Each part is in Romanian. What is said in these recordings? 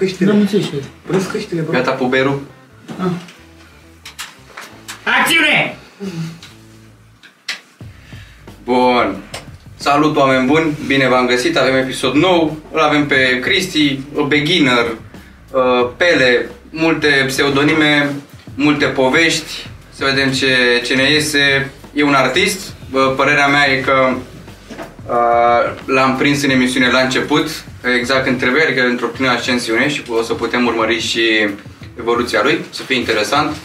Prânz căștile. Nu înțelegi. Prânz căștile, bă. Gata puberul? Acțiune! Bun. Salut oameni buni, bine v-am găsit, avem episod nou, îl avem pe Cristi, Beginner, uh, Pele, multe pseudonime, multe povești, să vedem ce, ce ne iese. E un artist, Bă, părerea mea e că uh, l-am prins în emisiune la început, exact când trebuie, adică într-o plină ascensiune și o să putem urmări și evoluția lui, să fie interesant.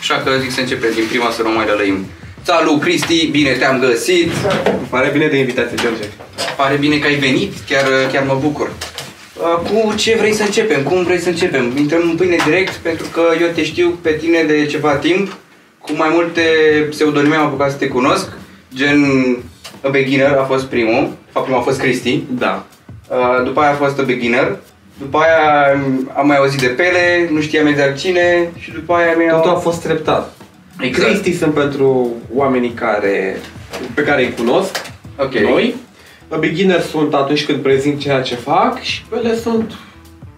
Așa că zic să începem din prima să nu mai lălăim. Salut Cristi, bine te-am găsit! Îmi pare bine de invitație, George. Pare bine că ai venit, chiar, chiar mă bucur. Uh, Cu ce vrei să începem? Cum vrei să începem? Intrăm în pâine direct pentru că eu te știu pe tine de ceva timp. Cu mai multe pseudonime am apucat să te cunosc. Gen A Beginner a fost primul. De fapt, primul a fost Cristi. Da. Uh, După aia a fost A Beginner. După aia am mai auzit de Pele, nu știam exact cine și după aia mi-au... Totul a fost treptat. Exact. Cristi sunt pentru oamenii care, pe care îi cunosc, Ok. noi. Beginner sunt atunci când prezint ceea ce fac și ele sunt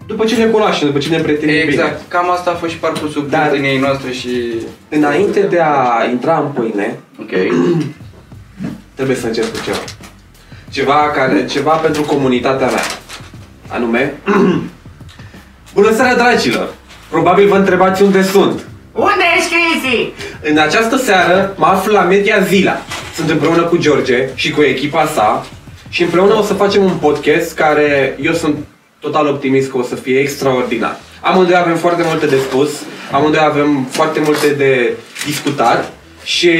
după ce ne cunoaștem, după ce ne prietenim Exact, bine. cam asta a fost și parcursul Dar- prieteniei noastre și... Înainte de a intra în pâine, Ok. Trebuie să încep cu ceva. Ceva, care, ceva pentru comunitatea mea. Anume, Bună seara, dragilor! Probabil vă întrebați unde sunt. Unde ești, Cristi? În această seară mă aflu la Media Zila. Sunt împreună cu George și cu echipa sa și împreună o să facem un podcast care eu sunt total optimist că o să fie extraordinar. Amândoi avem foarte multe de spus, amândoi avem foarte multe de discutat și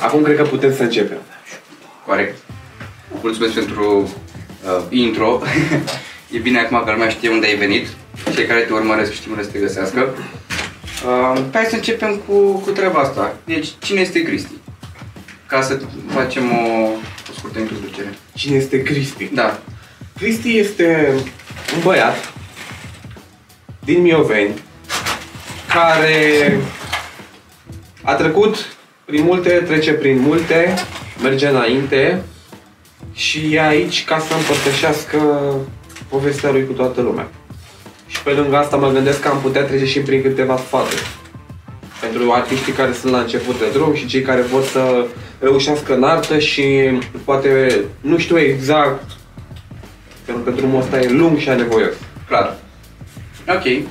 acum cred că putem să începem. Corect. Mulțumesc pentru uh, intro. e bine acum că lumea știe unde ai venit. Cei care te urmăresc știu unde să te găsească. Uh, hai să începem cu, cu treaba asta. Deci, cine este Cristi? Ca să facem o, o scurtă introducere. Cine este Cristi? Da. Cristi este un băiat din Mioveni care a trecut prin multe, trece prin multe, merge înainte și e aici ca să împărtășească povestea lui cu toată lumea. Și pe lângă asta mă gândesc că am putea trece și prin câteva sfaturi pentru artiștii care sunt la început de drum și cei care vor să reușească în artă și poate nu știu exact pentru că drumul ăsta e lung și anevoios. Clar. Ok.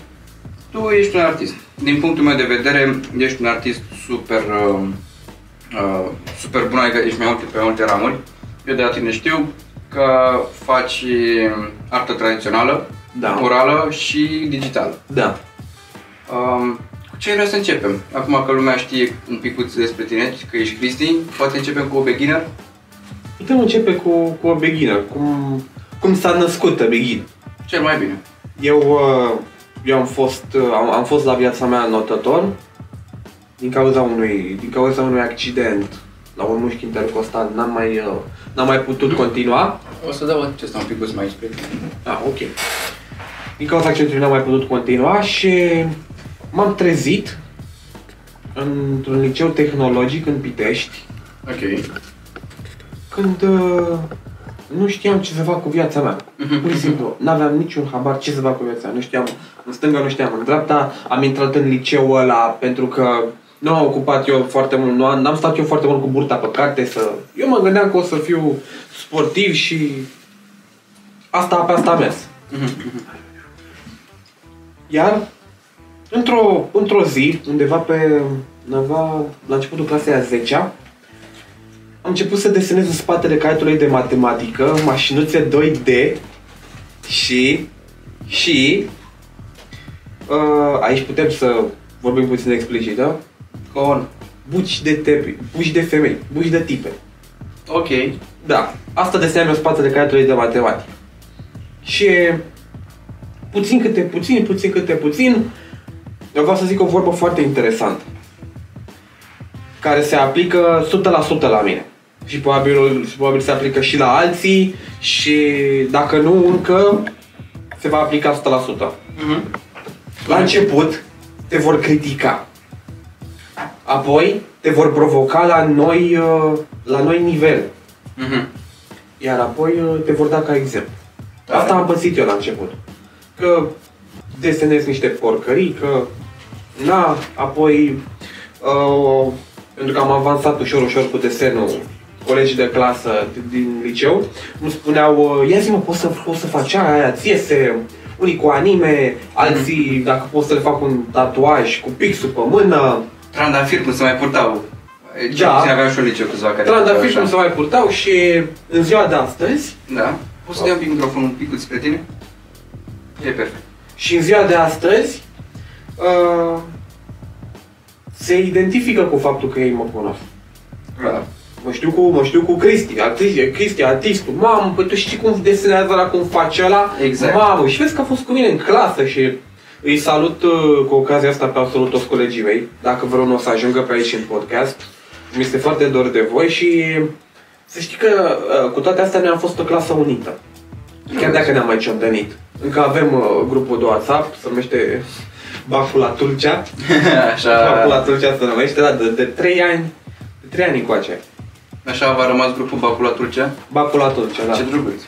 Tu ești un artist. Din punctul meu de vedere, ești un artist super, uh, uh, super bun, adică ești mai multe, pe multe ramuri. Eu de la tine știu că faci artă tradițională, Da. orală și digitală. Da. Um, cu ce vreți să începem? Acum că lumea știe un picuț despre tine, că ești Cristi, poate începem cu o beginner? Putem începe cu, cu o beginner, cum, cum s-a născut a begin. Cel mai bine. Eu, uh, eu am fost, uh, am, am fost la viața mea notător din cauza unui, din cauza unui accident la un mușchi intercostal, n-am mai, uh, n-am mai putut continua. O să dau acesta un picuț mai spre tine. Ah, ok. Din cauza accidentului n-am mai putut continua și m-am trezit într-un liceu tehnologic în Pitești, Ok. când uh, nu știam ce să fac cu viața mea. Pur și simplu, n-aveam niciun habar ce să fac cu viața mea. Nu știam, în stânga nu știam, în dreapta am intrat în liceul ăla pentru că nu am ocupat eu foarte mult, nu am, n-am stat eu foarte mult cu burta pe carte să... Eu mă gândeam că o să fiu sportiv și asta pe asta am mers. Iar într-o, într-o zi, undeva pe undeva, la începutul clasei a 10 am început să desenez în spatele caietului de matematică mașinuțe 2D și și uh, aici putem să vorbim puțin explicit, da? Con. Buci de tepi, buci de femei, buci de tipe. Ok. Da, asta desenam eu în spatele caietului de matematică. Și puțin câte puțin, puțin câte puțin, eu vreau să zic o vorbă foarte interesantă. Care se aplică 100% la mine. Și probabil, și probabil se aplică și la alții și dacă nu încă, se va aplica 100%. Mhm. La început te vor critica. Apoi te vor provoca la noi, uh, la noi nivel. Mhm. Iar apoi uh, te vor da ca exemplu. Da. Asta am pățit eu la început. că desenez niște porcării, că na, apoi uh, pentru că am avansat ușor, ușor cu desenul, colegii de clasă din liceu îmi spuneau, uh, ia zi mă, poți să, poți să faci aia, aia, ție se, unii cu anime, alții dacă pot să le fac un tatuaj cu pixul pe mână, Trandafir cum se mai purtau. Ce Da. da. aveam și un liceu câțiva care trandafir făceau cum așa. se mai purtau și în ziua de astăzi, Da. Poți să dai un pic microfonul un pic spre tine? E perfect. și în ziua de astăzi, uh, se identifică cu faptul că ei mă cunosc. Da. Mă știu cu, mă știu cu Cristi, Cristi, Cristi artistul. Mamă, păi tu știi cum desenează la cum face ăla? Exact. Mamă, și vezi că a fost cu mine în clasă și îi salut uh, cu ocazia asta pe absolut toți colegii mei, dacă vreunul o să ajungă pe aici în podcast. Mi este foarte dor de voi și să știi că uh, cu toate astea noi am fost o clasă unită. Chiar dacă ne-am mai ciondănit. Încă avem uh, grupul de WhatsApp, se numește Bacul la Tulcea. Bacul la Așa, Tulcea se numește, da, de, de 3 ani, de 3 ani încoace. așa v-a rămas grupul Bacul la Tulcea. Bacul la Tulcea, da. Ce drăguț.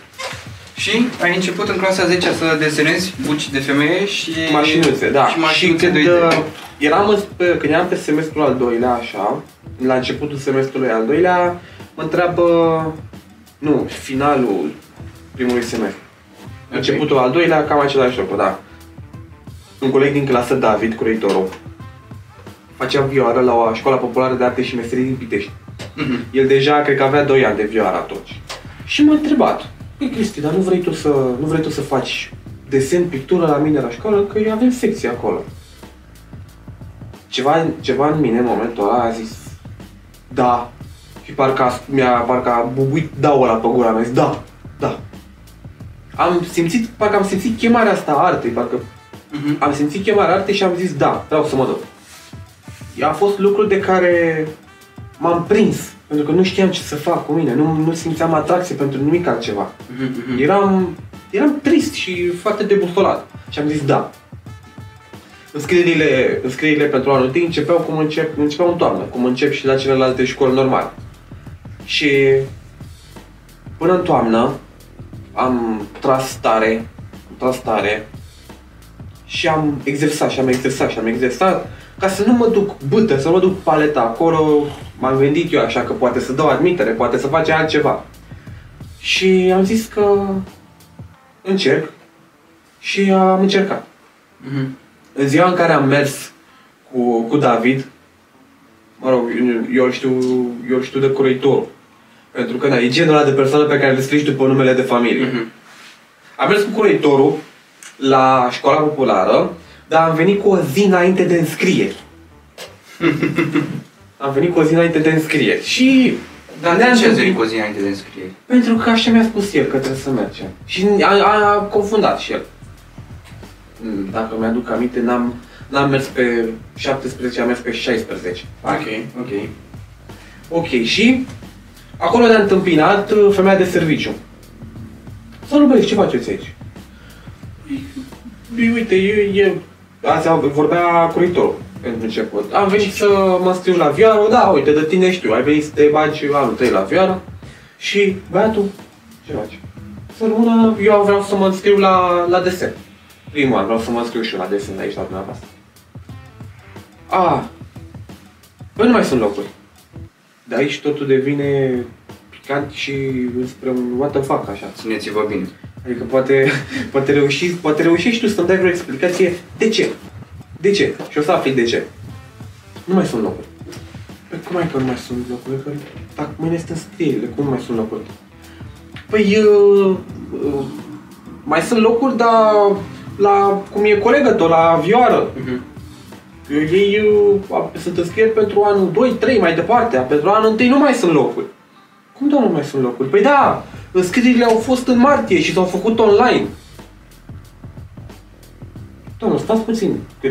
Și ai început în clasa 10 să desenezi buci de femeie și... Mașinuțe, da. Și mașinuțe când, 2D. uh, eram în, pe, când eram pe semestrul al doilea, așa, la începutul semestrului al doilea, mă întreabă, nu, finalul primului semestru. Ok. Începutul al doilea, cam același lucru, da. Un coleg din clasă, David, Cureitorul, facea vioară la o școală populară de arte și meserii din Pitești. Mhm. El deja, cred că avea 2 ani de vioară atunci. Și m-a întrebat, Păi Cristi, dar nu vrei tu să, nu vrei tu să faci desen, pictură la mine la școală? Că avem secție acolo. Ceva, ceva în mine în momentul ăla a zis, da. Și parcă a, mi-a, parcă a bubuit da ăla pe gura mea, a zis, da, da. Am simțit, parcă am simțit chemarea asta a artei, parcă Mhm. am simțit chemarea artei și am zis, da, vreau să mă duc. A fost lucru de care m-am prins, pentru că nu știam ce să fac cu mine, nu, nu simțeam atracție pentru nimic altceva. Mhm, mhm. Eram, eram trist și foarte debusolat. Și am zis da. Înscrierile, înscrierile pentru anul întâi începeau cum încep, începeau în toamnă, cum încep și la celelalte școli normale. Și până în toamnă am tras tare, am tras tare și am exersat și am exersat și am exersat ca să nu mă duc bâtă, să nu mă duc paleta acolo. M-am gândit eu așa că poate să dau admitere, poate să face altceva. Și am zis că încerc și am încercat. Mhm. În ziua în care am mers cu, cu David, mă rog, eu îl știu, eu îl știu de curăitorul. Pentru că, da, e genul ăla de persoană pe care le scrii după numele de familie. Mhm. Am mers cu curăitorul la școala populară, dar am venit cu o zi înainte de înscrieri. am venit cu o zi înainte de înscrieri. Și Dar ne-a de ce ați întâmpinat- venit cu o zi înainte de înscriere? pentru că așa mi-a spus el că trebuie să mergem. Și a, a, a confundat și el. Mm, Dacă mi-aduc aminte, n-am, n-am mers pe 17, am mers pe 16. Ok, ok. Ok, și acolo ne-a întâmpinat uh, femeia de serviciu. Salut băieți, ce faceți aici? Păi, Uite, eu, eu Azi am- vorbea curătorul pentru început. Am venit să mă înscriu la vioară, da, uite, de tine știu, ai venit să te bagi anul tăi la vioară și băiatul, ce faci? Să rămână, eu vreau să mă înscriu la, la desen. Primul an vreau să mă înscriu și eu la desen aici la dumneavoastră. A, păi nu mai sunt locuri. De aici totul devine picant și spre un what the fuck, așa. Țineți-vă bine. Adică poate, poate, reuși, poate reușești tu să-mi dai vreo explicație de ce. De ce? Și o să afli de ce. Nu mai sunt locuri. Păi cum ai că nu mai sunt locuri? Că dacă mâine este înscrierile, cum nu mai sunt locuri? Păi uh, uh, mai sunt locuri, dar la, cum e colegă tău, la vioară. Mhm. Ei uh, sunt înscrieri pentru anul 2, 3, mai departe. Pentru anul 1 nu mai sunt locuri. Cum da, nu mai sunt locuri? Păi da, înscrierile au fost în martie și s-au făcut online. Domnul, stați puțin. Că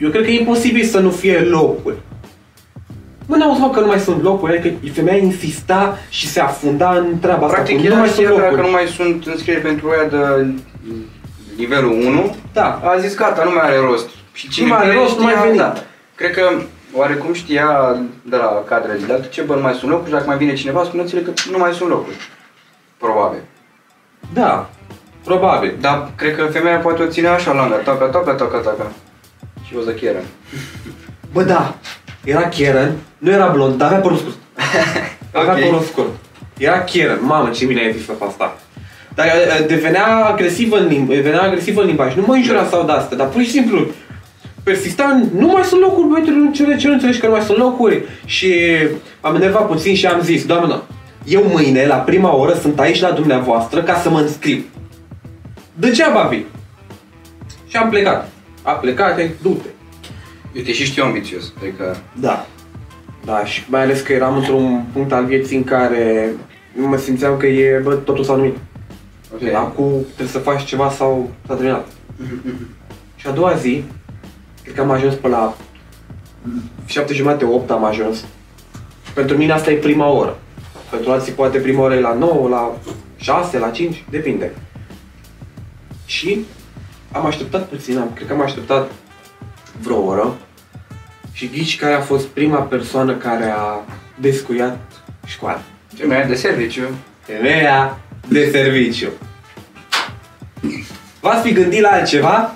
eu cred că e imposibil să nu fie locuri. Nu ne-au spus că nu mai sunt locuri, adică femeia insista și se afunda în treaba asta. Practic, cu, el nu mai știa sunt că locuri. dacă nu mai sunt înscrieri pentru ea de nivelul 1, Da. a zis gata, nu mai are rost. Și cine Nu mai are crede rost, nu mai știa, veni. da. Cred că oarecum știa de la cadrele didactice, bă, nu mai sunt locuri și dacă mai vine cineva, spuneți-le că nu mai sunt locuri. Probabil. Da. Probabil. Dar cred că femeia poate o ține așa langa, taca, taca, taca, taca. Și o să chieră. Bă, da, era Karen, nu era blond, dar avea părul scurt. Avea Ok. părul scurt. Era Karen, mamă, ce bine ai zis pe asta. Dar uh, devenea agresivă în, limb- devenea agresivă în limbaj. Nu mă înjura sau de asta, dar pur și simplu persista în, nu mai sunt locuri, băi, tu nu înțelegi, ce nu înțelegi că nu mai sunt locuri. Și am enervat puțin și am zis, doamnă, eu mâine, la prima oră, sunt aici la dumneavoastră ca să mă înscriu. Degeaba vii. Și am plecat. A plecat, e, du-te. Uite, și știu ambițios. Adică, Da. Da, și mai ales că eram într-un punct al vieții în care nu mă simțeam că e, bă, totul s-a numit. ok. Acum trebuie să faci ceva sau s-a terminat. Și a doua zi, cred că am ajuns pe la 7 jumate, 8 am ajuns. Pentru mine asta e prima oră. Pentru alții poate prima oră e la 9, la 6, la 5, depinde. Și am așteptat puțin, am, cred că am așteptat vreo oră. Și ghici care a fost prima persoană care a descuiat școala. Femeia de serviciu. Femeia de serviciu. V-ați fi gândit la altceva?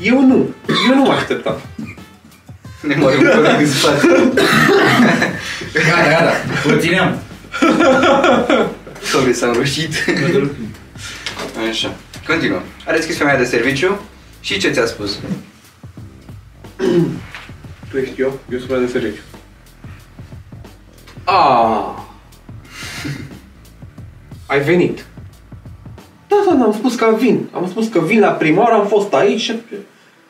Eu nu. Eu nu mă așteptam. Ne mă un coleg în spate. Gata, gata. O țineam. Sorry, s-a înroșit. Așa. Continuăm. A deschis femeia de serviciu și ce ți-a spus? Tu ești eu, eu sunt de serviciu. Ah. Ai venit. Da, da, da, am spus că vin. Am spus că vin la prima oară, am fost aici. și-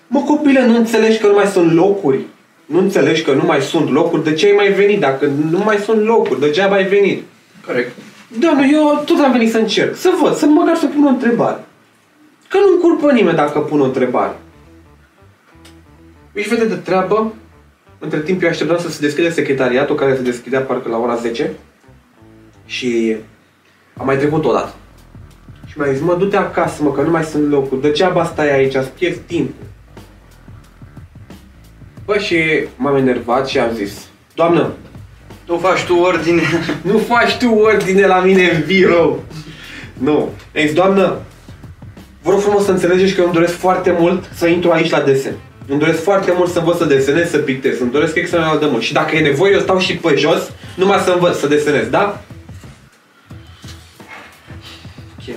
Mă, copile, nu înțelegi că nu mai sunt locuri. Nu înțelegi că nu mai sunt locuri. De ce ai mai venit? Dacă nu mai sunt locuri, degeaba ai venit. Corect. Da, nu, eu tot am venit să încerc. Să văd, să măcar să pun o întrebare. Că nu încurpă nimeni dacă pun o întrebare. Își vede de treabă. Între timp eu așteptam să se deschide secretariatul, care se deschidea parcă la ora 10. Și am mai trecut o dată. Și mi-a zis, mă, du-te acasă, mă, că nu mai sunt locuri. Degeaba stai aici, îți pierzi timpul. Bă, și m-am enervat și am zis, Doamnă, Tu faci tu ordine. nu faci tu ordine la mine în birou. Nu. Ei, zis, doamnă, vă rog frumos să înțelegeți că îmi doresc foarte mult să intru aici la desen. Îmi doresc foarte mult să învăț să desenez, să pictez. Îmi doresc extraordinar de mult. Și dacă e nevoie, eu stau și pe jos, numai să învăț să desenez, da? Chiar.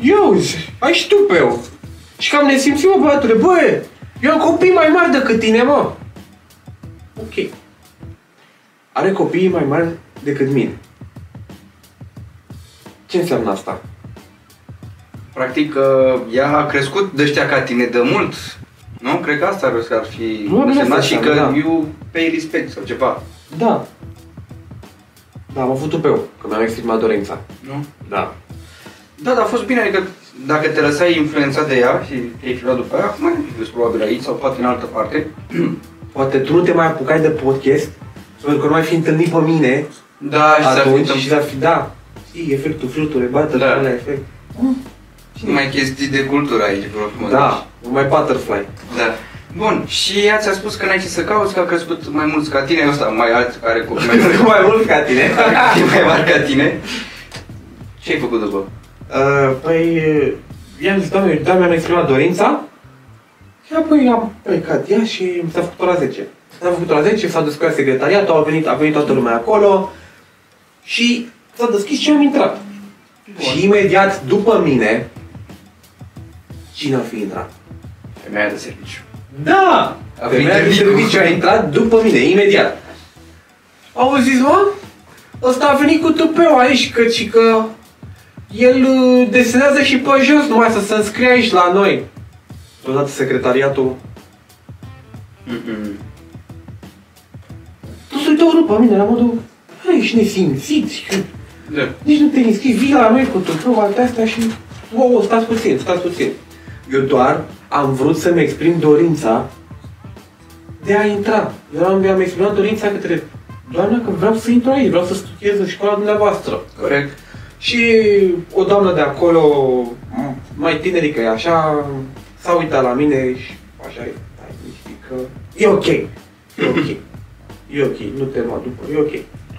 Eu, zi, ai și tu pe eu. Și cam ne simțim, mă, băiatule, băie, eu am copii mai mari decât tine, mă. Ok. Are copii mai mari decât mine. Ce înseamnă asta? Practic, uh, ea a crescut de ăștia ca tine de mult. Nu? Cred că asta ar- ar fi Nu, nu însemnat asta și că înseamnă, da. you pay respect sau ceva. Da. Da, am avut tupeu, că mi-am exprimat dorința. Nu? Da. Da, dar a fost bine, adică dacă te lăsai influențat de ea și te-ai fi luat după ea, acum ești probabil aici sau poate în altă parte. Poate tu nu te mai apucai de podcast, pentru că nu mai fi întâlnit pe mine Da, și s-ar fi atunci și întâmplat. s-ar fi, da. Știi, efectul fluture, bată, Da. da. efect. Și mai chestii de cultură aici, vreo frumos. Da, mai butterfly. Da. Bun, și ea ți-a spus că n-ai ce să cauți, că a crescut mai mulți ca tine, ăsta mai alți care copii mai mulți, mai mult ca tine. mai mari ca tine. Ce ai făcut după? Uh, păi, uh, i-am zis, doamne, da, mi-am exprimat dorința. Și apoi am plecat ea și mi s-a făcut ora 10. S-a făcut ora 10, s-a descuiat secretariatul, a venit, a venit toată lumea acolo și s-a deschis și am intrat. Și imediat după mine, cine a fi intrat? Femeia de serviciu. Da! A Femeia de venit serviciu a intrat după mine, imediat. Au zis, mă, ăsta a venit cu tupeu aici, căci că el uh, desenează și pe jos, numai să se înscrie aici la noi. Odată secretariatul. Mm-mm. Tu se uită după mine, la modul, "Băi, ești nesimțit, și că Da. nici nu te înscrii, vii la noi cu tupeu, alte astea și... Wow, wow, stați puțin, stați puțin. Eu doar am vrut să-mi exprim dorința de a intra. Eu am, am exprimat dorința către doamna că vreau să intru aici, vreau să studiez în școala dumneavoastră. Corect. Și o doamnă de acolo, m- mai tinerică e așa, s-a uitat la mine și așa e, stai liniștit că e ok, e ok, e ok, nu te lua după, e ok,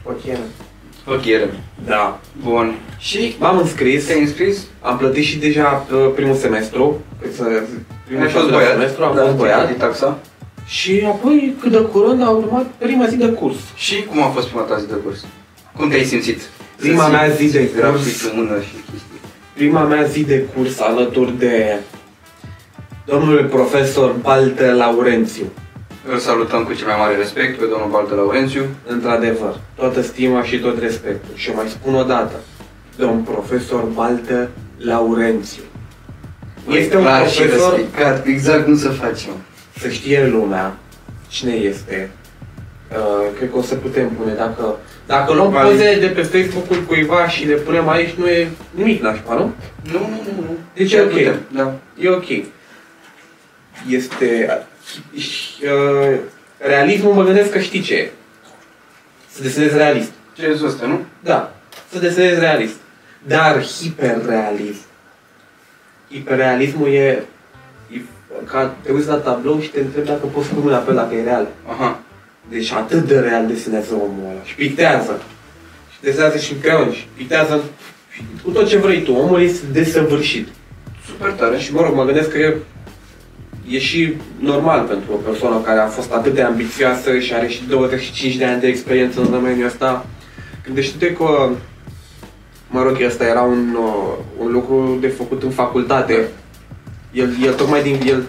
ok, Ana. Ochiere. Da. Bun. Și M-am înscris, te-ai înscris? am plătit și deja uh, primul semestru. Că să- Primul Ai și fost al doilea băiat? semestru, am Da, fost băiat. De taxa? Și apoi, cât de curând, a urmat prima zi de curs. Și cum a fost prima ta zi de curs? Cum te-ai simțit? Prima Să mea simți zi de grafic curs. în mână și chestii. Prima mea zi de curs alături de domnul profesor Baltă Laurențiu. Îl salutăm cu cel mai mare respect pe domnul Baltă Laurențiu. Într-adevăr, toată stima și tot respectul. Și mai spun o dată, domn profesor Baltă Laurențiu. Este un Clar și profesor, respectat, exact cum să facem. să știe lumea cine este. Uh, cred că o să putem pune, dacă, dacă luăm Vale. poze de pe Facebook-ul cuiva și le punem aici, nu e nimic nașpa, nu? Nu, nu, nu, nu. Deci Chiar e ok. putem, Da. E ok. Este... Uh, realismul mă gândesc că știi ce e. Să desenezi realist. Ce e ăsta, nu? Da, să desenezi realist. Dar hiperrealism. Hiperrealismul e, e ca te uiți la tablou și te întrebi dacă poți pune mâna pe ăla, că e real. Aha. Deci atât de real desenează omul ăla. Și pictează. Și desenează și în creion și pictează și cu tot ce vrei tu. Omul este desăvârșit. Super tare. Și mă rog, mă gândesc că e, e și normal pentru o persoană care a fost atât de ambițioasă și are și 25 de ani de experiență în domeniul ăsta. Gândește-te că, mă rog, ăsta era un, uh, un lucru de făcut în facultate. El, el tocmai din... El,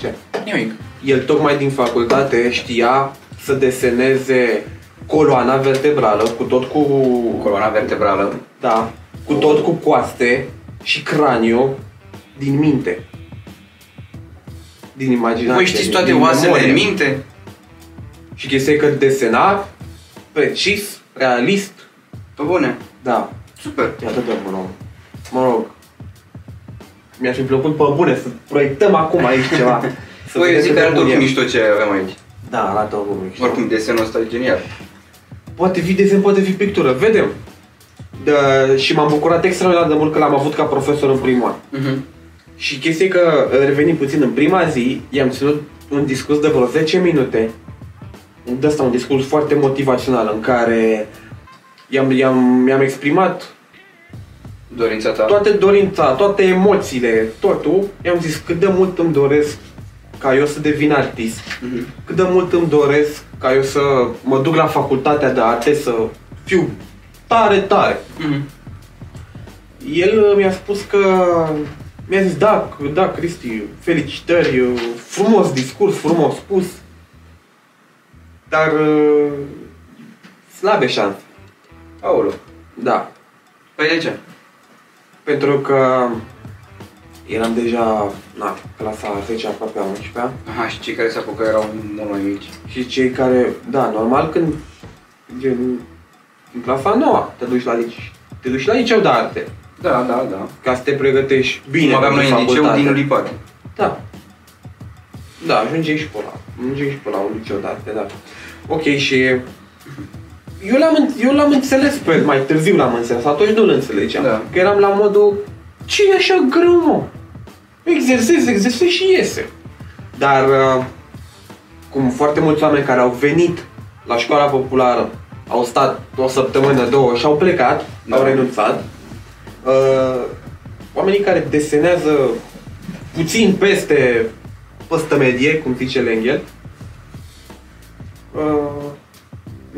ce? Nimic. El tocmai din facultate știa să deseneze coloana vertebrală cu tot cu... Coloana vertebrală. Da, cu tot cu coaste și craniu din minte. Din imaginație. Voi știți din- toate din oasele memorie. în minte? Și chestia e că desena precis, realist. Pe bune. Da, Super. e atât de bun om. Mă rog, mi-ar fi plăcut pe bune să proiectăm acum aici ceva. Să Păi, eu vedem zic cât că de arată bun e. oricum mișto ce avem aici. Da, arată oricum mișto. Oricum, desenul ăsta e genial. Poate fi desen, poate fi pictură, vedem. De, și m-am bucurat extraordinar de mult că l-am avut ca profesor în primul an. Mhm. Și chestia e că, revenim puțin, în prima zi, i-am ținut un discurs de vreo 10 minute, de asta un discurs foarte motivațional, în care i-am, i-am, mi-am exprimat Dorința ta. toate dorința, toate emoțiile, totul. I-am zis cât de mult îmi doresc ca eu să devin artist, Mhm. cât de mult îmi doresc ca eu să mă duc la facultatea de arte, să fiu tare, tare. Mhm. El uh, mi-a spus că mi-a zis, da, da, Cristi, felicitări, uh, frumos discurs, frumos spus, dar uh, slabe șanse. Aoleu. Da, Păi de ce? pentru că eram deja, na, clasa a 10 aproape a 11 Aha, și cei care se apucă erau mult mai mici. și cei care, da, normal când gen, în clasa 9 te duci la liceu, te duci la liceu de arte, Da, da, da. ca să te pregătești bine Cum aveam noi pentru în liceu facultate. din Lipate. Da. Da, ajungem și pe la. Ajungem și pe la un liceu de arte, da. Ok, și eu l-am, în- eu l-am înțeles pe mai târziu l-am înțeles, atunci nu-l înțelegeam. Da. Că eram la modul, ce e așa greu, mă? Exersez, exersez și iese. Dar, uh, cum foarte mulți oameni care au venit la școala populară, au stat o săptămână, două și au plecat, Da. au renunțat, uh, oamenii care desenează puțin peste păstă medie, cum zice Lengel, uh,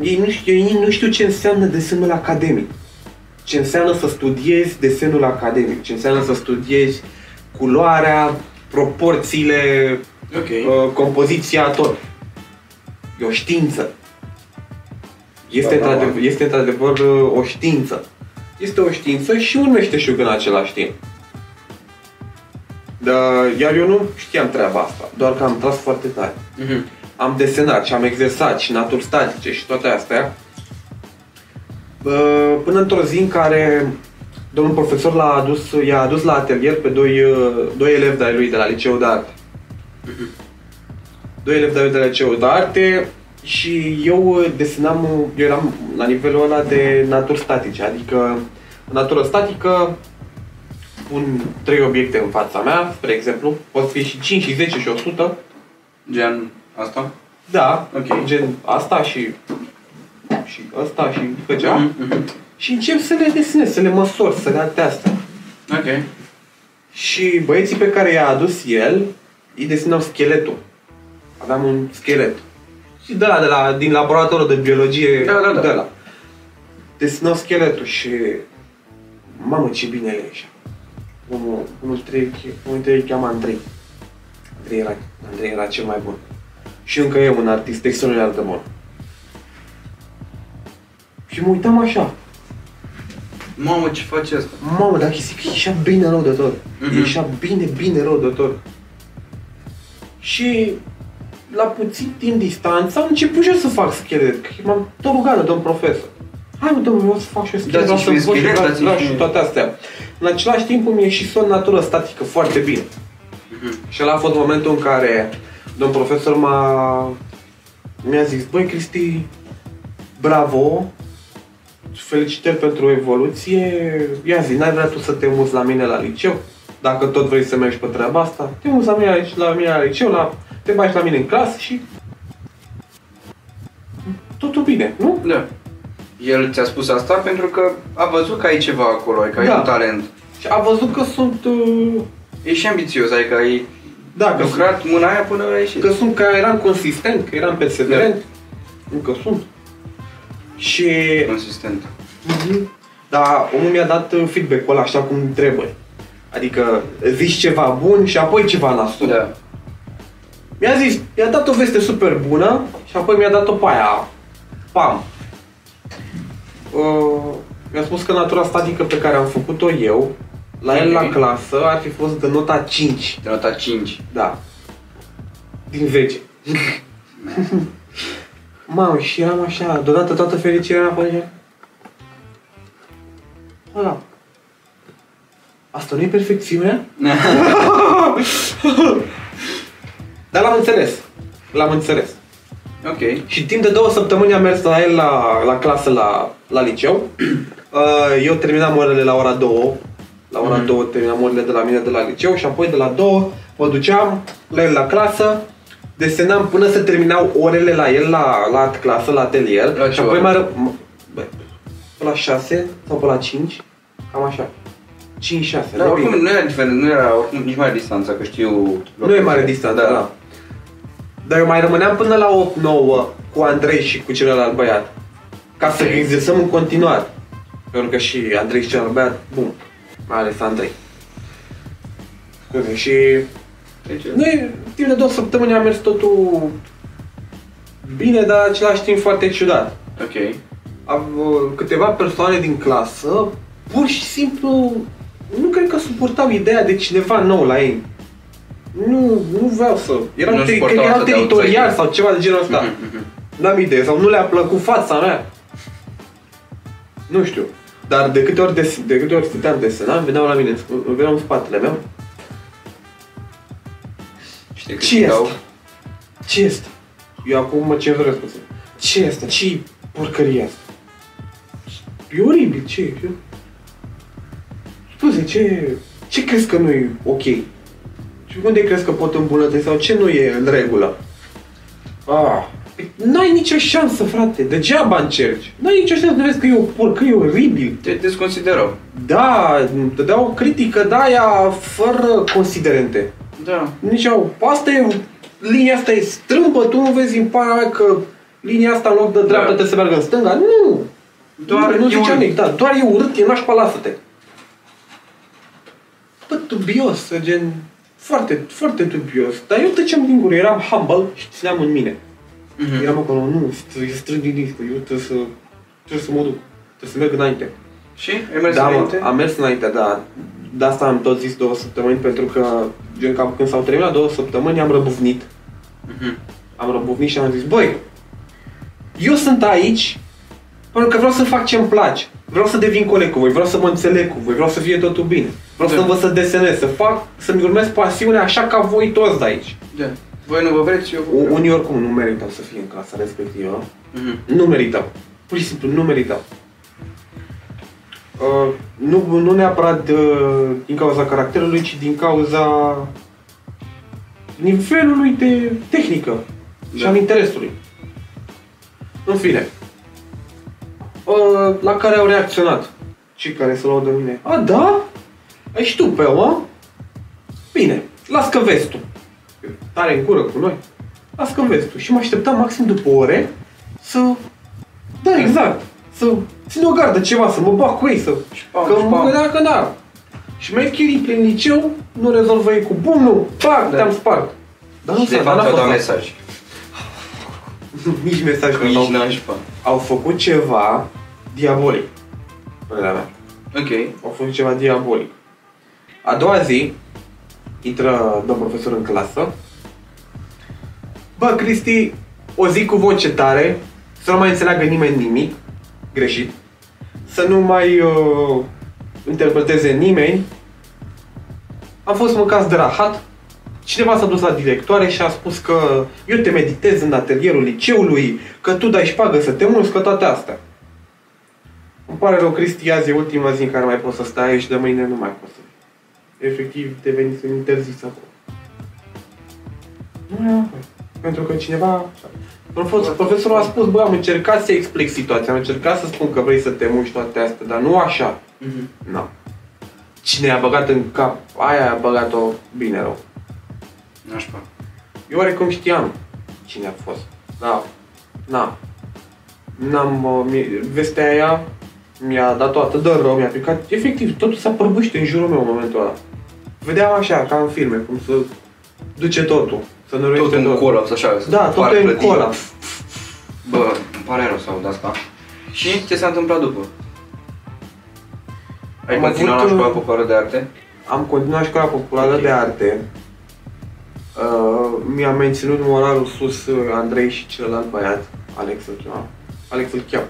ei, nu știu, ei nu știu ce înseamnă desenul academic. Ce înseamnă să studiezi desenul academic, ce înseamnă să studiezi culoarea, proporțiile, Ok. uh, compoziția, tot. E o știință. Este, Da, da, da. într-adevăr, este într-adevăr uh, o știință. Este o știință și un meșteșug în același timp. Da, iar eu nu știam treaba asta, doar că am tras foarte tare. Mhm. Am desenat și am exersat și naturi statice și toate astea. Bă, Până într-o zi în care domnul profesor l-a adus, i-a adus la atelier pe doi, uh, doi elevi de-ai lui de la liceul de arte. Doi elevi de-ai lui de la liceul de arte și eu uh, desenam, uh, eu eram la nivelul ăla de naturi statice, adică în natură statică pun trei obiecte în fața mea, spre exemplu, pot fi și 5 și 10 și 100, Gen asta? da, Ok. gen asta și și ăsta și pe cea. Mhm, mhm. Și încep să le desenez, să le măsor, să le alte astea. Ok. Și băieții pe care i-a adus el, îi desenau scheletul. Aveam un schelet. Și de la, de la, din laboratorul de biologie, Da, da, da. de la. Desenau scheletul și... Mamă, ce bine e așa. Unul, unul, trei, unul dintre ei îl cheamă Andrei. Andrei era, Andrei era cel mai bun. Și încă e un artist extraordinar de bun. Și mă uitam așa. Mamă, ce face asta? Mamă, dar chestia că ieșea bine rău de tot. Mhm. Ieșea bine, bine rău de tot. Și la puțin timp distanță am început și eu să fac schelet. Că M-am tot rugat de domn profesor. Hai mă, domnule, vreau să fac și eu schelet, Dați-mi vreau și să mie văd și schelet, vreau, dați-mi vreau și și mie. toate astea. În același timp îmi ieși son natură statică foarte bine. Și ăla a fost momentul în care domn profesor m-a mi-a zis, băi Cristi, bravo, felicitări pentru evoluție, ia zi, n-ai vrea tu să te muți la mine la liceu? Dacă tot vrei să mergi pe treaba asta, te muți la mine la, la mine la liceu, la, te bagi la mine în clasă și totul bine, nu? Da. El ți-a spus asta pentru că a văzut că ai ceva acolo, că ai Da. un talent. Și a văzut că sunt, uh, E și ambițios, adică ai da, că, sunt, lucrat mâna aia până a ieșit. că sunt, că eram consistent, că eram perseverent, încă sunt. Și Consistent. Mhm. Dar omul mi-a dat uh, feedback-ul ăla așa cum trebuie. Adică zici ceva bun și apoi ceva nasol. Da. Mi-a zis, mi-a dat o veste super bună și apoi mi-a dat-o pe aia. Pam. Uh, mi-a spus că natura statică pe care am făcut-o eu, la el la Ok. clasă, ar fi fost de nota 5. De nota 5. Da. Din 10. Mamă, și eram așa, deodată toată fericirea era pe așa. Ăla. Asta nu e perfecțiunea? Dar l-am înțeles. L-am înțeles. ok. Și timp de două săptămâni am mers la el la, la clasă la, la liceu. Uh, Eu terminam orele la ora 2. La ora Mhm. 2 terminam orele de la mine de la liceu și apoi de la 2 mă duceam la el la clasă, desenam până se terminau orele la el la, la clasă, la atelier. La ce și apoi oră? mai ră... m- bă, pe la 6 sau pe la 5, cam așa. 5-6. Dar oricum nu era diferent, nu era oricum nici mai distanța, că știu... Nu e mare distanță, da. da. Dar eu mai rămâneam până la 8-9 cu Andrei și cu celălalt băiat. Ca să Ok. exersăm în continuare. Pentru că și Andrei și celălalt băiat, bun, mai ales Andrei. Scuze, Și Deci, noi, timp de două săptămâni a mers totul bine, dar în același timp foarte ciudat. Ok. Am, uh, câteva persoane din clasă, pur și simplu, nu cred că suportau ideea de cineva nou la ei. Nu, nu vreau să... Erau, Nu te, suportau cred că erau asta de teritoriali outsider. sau ceva de genul ăsta. Mhm, mhm. N-am idee, sau nu le-a plăcut fața mea. Nu știu. Dar de câte ori, des, de câte ori stăteam desenam, veneau la mine, în sp- veneau în spatele meu. Și te Ce criticau. este? Ce este? Eu acum mă cenzurez puțin. Ce este? Ce porcărie asta? E oribil, ce e? Eu- Scuze, ce, ce crezi că nu e ok? Și unde crezi că pot îmbunătăți sau ce nu e în regulă? Ah, păi n-ai nicio șansă, frate, degeaba încerci. N-ai nicio șansă, nu vezi că e o porcă, e oribil. Te desconsiderau. Da, te dau o critică de aia fără considerente. Da. Nici au, asta e, linia asta e strâmbă, tu nu vezi în para mea că linia asta în loc de dreapta Da. trebuie să meargă în stânga. Nu! Doar nu, nu e zicea urât. nimic, da, doar e urât, e nașpa, lasă-te. Bă, dubios, gen, foarte, foarte dubios. Dar eu tăceam din gură, eram humble și țineam în mine. Mhm. Eram acolo, nu, e strâng din disc, eu trebuie să, trebuie să mă duc, trebuie să merg înainte. Și? Ai mers Da, mă, înainte? am mers înainte, da. De asta am tot zis două săptămâni, pentru că, gen, cam când s-au terminat două săptămâni, am răbufnit. Mhm. Am răbufnit și am zis, băi, eu sunt aici pentru că vreau să fac ce-mi place. Vreau să devin coleg cu voi, vreau să mă înțeleg cu voi, vreau să fie totul bine. Vreau să Da. învăț să desenez, să fac, să-mi urmez pasiunea așa ca voi toți de aici. Da. Voi nu vă vreți, eu vă U- vreau. Unii oricum nu meritau să fie în clasa respectivă. Mhm. Nu meritau. Pur și simplu nu meritau. Uh, nu, nu neapărat uh, din cauza caracterului, ci din cauza nivelului de tehnică și Da. al interesului. În fine. uh, la care au reacționat cei care se laudă mine. A, da? Ai și tu pe mă? Bine, las că vezi tu. Tare în cură cu noi. Las că vezi tu. Și mă așteptam maxim după ore să... Da, exact. Să țin o gardă ceva, să mă bag cu ei, să... pam, că și mă pam. gândeam că da. Și mecherii prin liceu nu rezolvă ei cu bum, nu, pac, Da. te-am spart. Dar nu Și de s-a- fapt n-a au fost dat asta. mesaj. Nici mesaj Că nu nici au, nașpa. au făcut ceva diabolic. Părerea mea. Ok. Au făcut ceva diabolic. A doua zi, intră domn profesor în clasă. Bă, Cristi, o zi cu voce tare, să nu mai înțeleagă nimeni nimic greșit, să nu mai uh, interpreteze nimeni. Am fost mâncați de rahat. Cineva s-a dus la directoare și a spus că eu te meditez în atelierul liceului, că tu dai șpagă să te mulți, că toate astea. Îmi pare rău, Cristi, azi e ultima zi în care mai poți să stai aici, de mâine nu mai poți să vii. Efectiv, te veni să interzis acolo. Nu mai am voie. Pentru că cineva... Profesor, profesorul a spus, bă, am încercat să explic situația, am încercat să spun că vrei să te muști toate astea, dar nu așa. Mhm. Nu. Cine a băgat în cap, aia a băgat-o bine rău. Nașpa. Eu oarecum știam cine a fost. Da. Na. N-am... uh, mi- Vestea aia mi-a dat-o atât de rău, mi-a picat. Efectiv, totul s-a prăbușit în jurul meu în momentul ăla. Vedeam așa, ca în filme, cum să duce totul. Să nu Tot în colaps, așa. să Da, tot sparg în clădirea. colaps. Bă, îmi pare rău să aud asta. Și ce s-a întâmplat după? Ai Am continuat la avut, școala uh, populară de arte? Am continuat școala populară Ok. de arte. Uh, mi-a menținut moralul sus uh, Andrei și celălalt băiat, Alex îl chema. Alex îl cheam.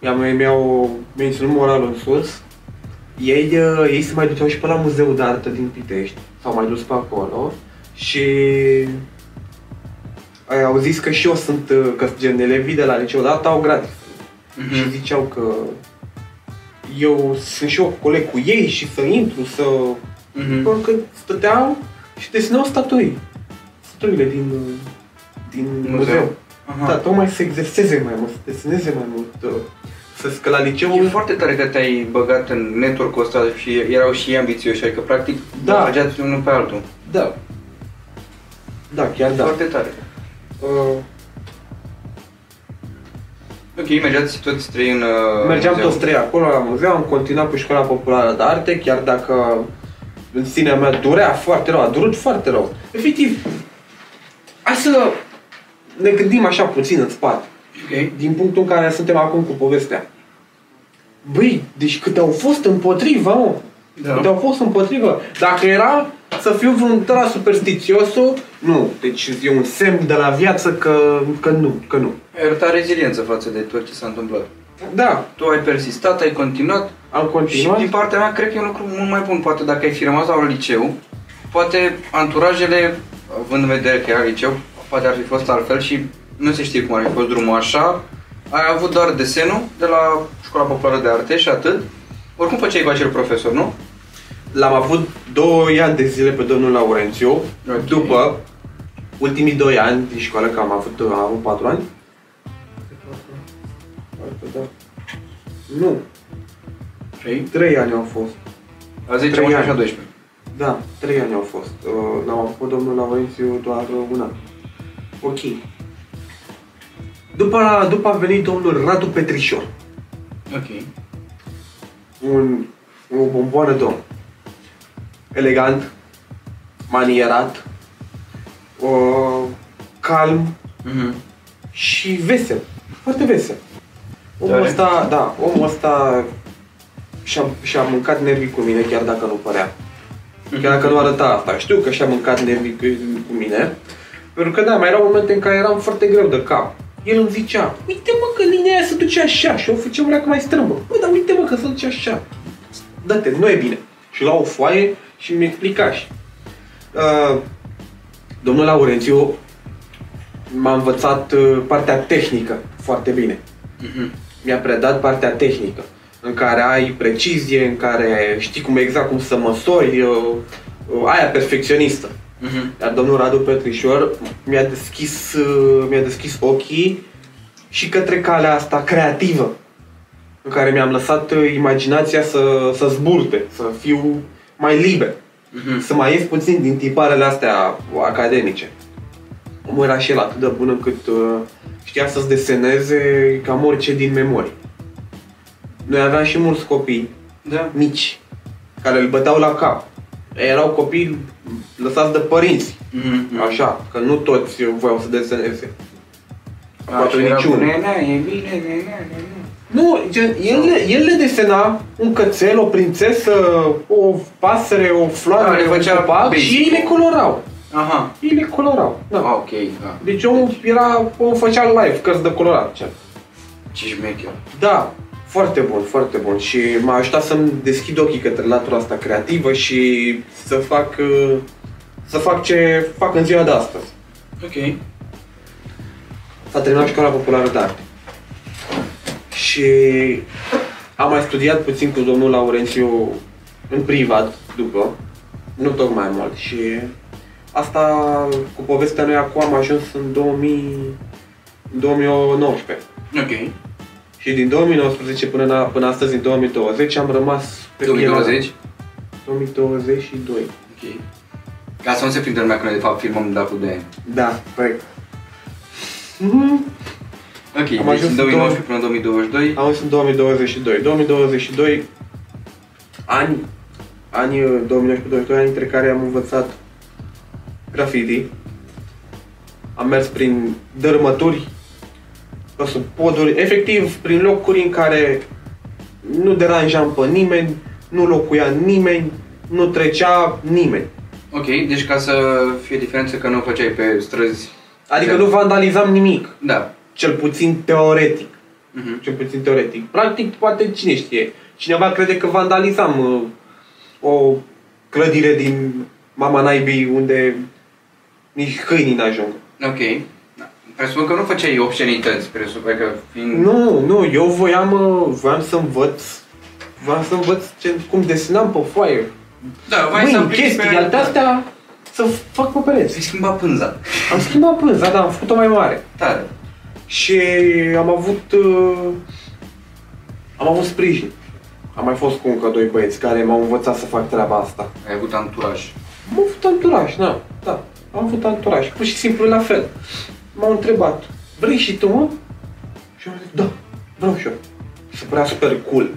Mi-au, mi-au menținut moralul în sus. Ei, uh, ei se mai duceau și pe la Muzeul de Artă din Pitești. S-au mai dus pe acolo. Și ai, au zis că și eu sunt, uh, că gen elevii de la liceu de artă au gratis. Și Mhm. ziceau că eu sunt și eu coleg cu ei și să intru, să... Mhm. Pentru că stăteau și desenau statui. Statuile din, din Muzeu. muzeu. Aha. Da, tocmai să exerseze mai mult, să deseneze mai mult. uh, Să că la liceu... E foarte tare că te-ai băgat în network-ul ăsta și erau și ei ambițioși, adică practic Da. da. mergeați unul pe altul. Da. Da, chiar da. Foarte tare. Uh, Ok, mergeați toți trei în uh, Mergeam muzeu. toți trei acolo la muzeu, am continuat pe școala populară de arte, chiar dacă în sinea mea durea foarte rău, a durut foarte rău. Efectiv, hai să ne gândim așa puțin în spate, Ok. din punctul în care suntem acum cu povestea. Băi, deci cât au fost împotriva, mă. Da. Cât au fost împotriva. Dacă era să fiu vreun tăra superstițiosul, nu. Deci e un semn de la viață că, că nu, că nu. Ai arătat reziliență față de tot ce s-a întâmplat. Da, Tu ai persistat, ai continuat am și continuat. din partea mea cred că e un lucru mult mai bun. Poate dacă ai fi rămas la un liceu, poate anturajele, având în vedere că era liceu, poate ar fi fost altfel și nu se știe cum ar fi fost drumul așa. Ai avut doar desenul de la Școala Populară de Arte și atât. Oricum făceai cu acel profesor, nu? L-am avut 2 ani de zile pe domnul Laurențiu, Ok. după ultimii 2 ani din școală, că am avut, am avut 4 ani. Da. Nu, Trei. 3 ani au fost. La 10, Trei 11 ani. și a 12. Da, 3 ani au fost. Uh, L-am avut pe domnul Laurențiu doar uh, un an. Ok. După, după a venit domnul Radu Petrișor, Ok. un, o bomboană domn. Elegant, manierat, uh, calm, Mhm. și vesel. Foarte vesel. Omul Tare. ăsta, da, omul ăsta și-a, și-a mâncat nervii cu mine, chiar dacă nu părea. Chiar dacă nu arăta asta. Știu că și-a mâncat nervii cu, cu mine. Pentru că da, mai erau momente în care eram foarte greu de cap. El îmi zicea, uite mă că linia aia se duce așa și o făceam că mai strâmbă. Bă, dar uite mă că se duce așa. Dă-te, nu e bine. Și la o foaie și mi explica și. Uh, domnul Laurențiu m-a învățat uh, partea tehnică foarte bine. Mhm. Mi-a predat partea tehnică, în care ai precizie, în care știi cum exact cum să măsori, uh, uh, aia perfecționistă. Mhm. Iar domnul Radu Petrișor mi-a deschis, uh, mi-a deschis ochii și către calea asta creativă, în care mi-am lăsat uh, imaginația să, să zburte, să fiu mai liber, Mhm. să mai ies puțin din tiparele astea academice. Omul era și el atât de bun încât uh, știa să-ți deseneze cam orice din memorie. Noi aveam și mulți copii Da. mici care îl băteau la cap. Ei erau copii lăsați de părinți, Mhm. așa, că nu toți voiau să deseneze. Poate Așa era niciunul. cu nenea, e bine, nenea, nenea. Nu, gen, el, le- el le desena un cățel, o prințesă, o pasăre, o Da, floare, le un făcea copac basic. și ei le colorau. Aha. Ei le colorau. Ah, Da. ok, da. Deci omul era, omul făcea live, cărți de colorat. ce- Ce șmecher. Da, foarte bun, foarte bun și m-a ajutat să-mi deschid ochii către latura asta creativă și să fac, uh, să fac ce fac în ziua de astăzi. Ok. S-a terminat școala populară de arte. Și am mai studiat puțin cu domnul Laurențiu în privat după, nu tocmai mult și asta cu povestea noi acum am ajuns în 2000, 2019. Ok. Și din 2019 până, la, până astăzi, în 2020, am rămas pe pielea- 2020? 2022. Ok. Ca să nu se prindă lumea că noi de fapt filmăm de acum 2 ani. Da, corect. Mhm. Ok, Am deci ajuns în în 2019 până în 2022. Am ajuns în 2022. 2022, ani, ani 2019-2022, ani între care am învățat graffiti. Am mers prin dărâmături, pe sub poduri, efectiv prin locuri în care nu deranjam pe nimeni, nu locuia nimeni, nu trecea nimeni. Ok, deci ca să fie diferență că nu o făceai pe străzi. Adică Da. nu vandalizam nimic, Da. Cel puțin teoretic. Mhm. cel puțin teoretic. Practic, poate cine știe. Cineva crede că vandalizam uh, o clădire din Mama Naibii unde nici câinii n-ajung. Ok. Da. Presupun că nu făceai obscenități, presupun că fiind... Nu, nu, eu voiam, uh, voiam să învăț, voiam să învăț ce, cum desenam pe foaie. Da, vai Măi, să în aplici chestii pe... de astea să fac pe pereți. Ți-ai schimbat pânza. Am schimbat pânza, dar am făcut-o mai mare. Tare. Și am avut, uh, am avut sprijin. Am mai fost cu încă doi băieți care m-au învățat să fac treaba asta. Ai avut anturaj. Am avut anturaj, da, da. Am avut anturaj, pur și simplu la fel. M-au întrebat, vrei și tu, mă? Și am zis, da, vreau și eu. Se părea super cool,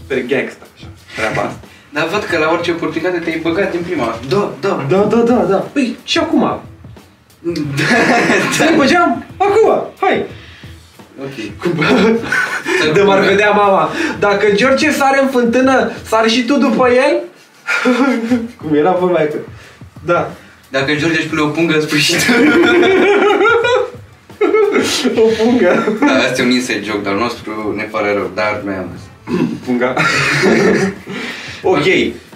super gangsta, așa, treaba asta. Dar văd că la orice oportunitate te-ai băgat din prima. Da, da. Da, da, da, da. Păi, și acum? Să-i băgeam? Acum, hai! ok. De m-ar vedea mama. Dacă George sare în fântână, sari și tu după el? Cum era vorba aia că... Da. Dacă George își pune o pungă în sfârșit. O pungă. da, asta e un inside joke, dar al nostru ne pare rău, dar noi am zis. Punga. ok,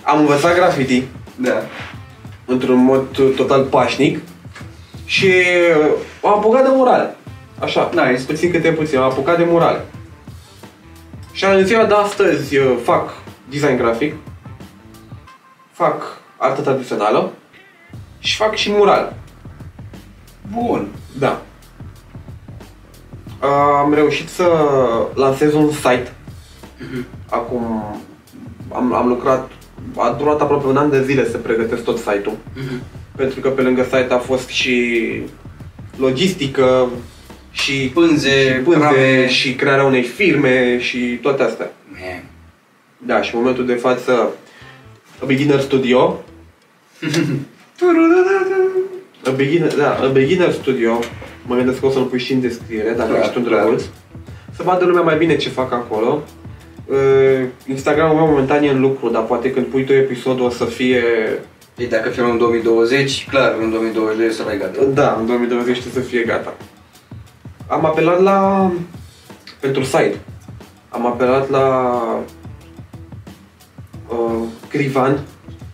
am învățat graffiti Da. într-un mod total pașnic și uh, am apucat de murale. Așa, Nice. puțin câte puțin, am apucat de murale. Și în ziua de astăzi uh, fac design grafic, fac artă tradițională și fac și mural. Bun. Da. Am reușit să lansez un site. Acum am, am lucrat, a durat aproape un an de zile să pregătesc tot site-ul. Mhm. Pentru că pe lângă site a fost și logistică și Pânze, și, pânze, rame. și crearea unei firme și toate astea. Man. Da, și în momentul de față A Beginner Studio A Beginner, da, A Beginner Studio Mă gândesc că o să-l pui și în descriere, dacă Clar, ești un clar. drăguț Să vadă lumea mai bine ce fac acolo Uh, Instagramul meu momentan e în lucru, dar poate când pui tu episodul o să fie... Ei, dacă filmăm în 2020, clar, în 2022 să l-ai gata. Da, în 2020 trebuie să fie gata. Am apelat la... pentru site. Am apelat la... Uh, Crivan.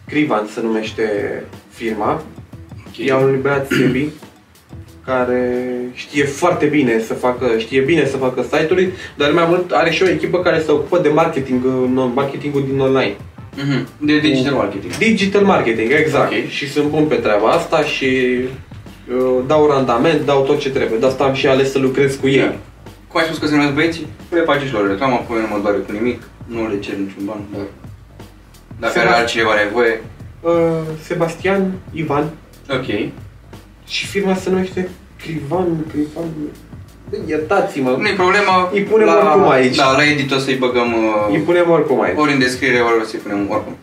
Crivan se numește firma. Ok. E un băiat Sebi care știe foarte bine să facă, știe bine să facă site-uri, dar mai mult are și o echipă care se ocupă de marketing, în- marketingul din online. Mhm. De digital marketing. Digital marketing, exact. Ok. Și sunt bun pe treaba asta și uh, dau randament, dau tot ce trebuie. De asta am și ales să lucrez cu ei. Da. Cum ai spus că se numesc băieții? Le faceți lor reclama, până nu mă doare cu nimic, nu le cer niciun ban, dar dacă Se are va- altcineva nevoie, Uh, Sebastian, Ivan ok. și firma se numește Crivan, Crivan... Iertați-mă, Nu e problema. Îi punem oricum aici. Da, la edit o să-i băgăm uh, îi punem oricum aici. ori în descriere, ori o să-i punem oricum.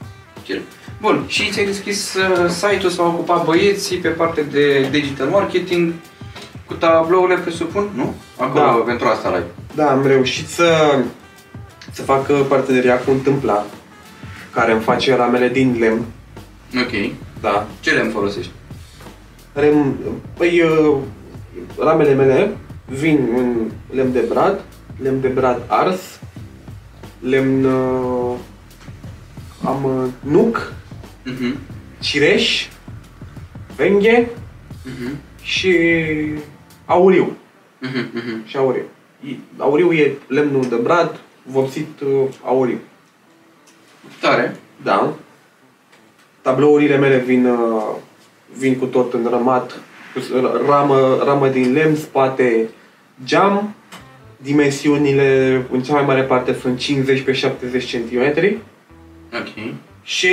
Cel. Bun, și ți-ai deschis uh, site-ul, s-au ocupat băieții pe parte de digital marketing cu tablourile, presupun, nu? Acolo, Da. pentru asta live. Da, am reușit să, să fac uh, parteneria cu Întâmpla, care îmi face ramele din lemn. Ok. Da. Ce lemn folosești? Rem, păi, uh, ramele mele vin în lemn de brad, lemn de brad ars, lemn... Uh, am uh, nuc, Mhm. cireș, venghe Mhm. și auriu. Mhm. Mhm. Și auriu. I- Auriu e lemnul de brad, vopsit uh, auriu. Tare. Da. Tablourile mele vin, uh, vin cu tot înrămat, cu s- r- ramă, ramă din lemn, spate geam. Dimensiunile, în cea mai mare parte, sunt 50 pe 70 cm. Ok. Și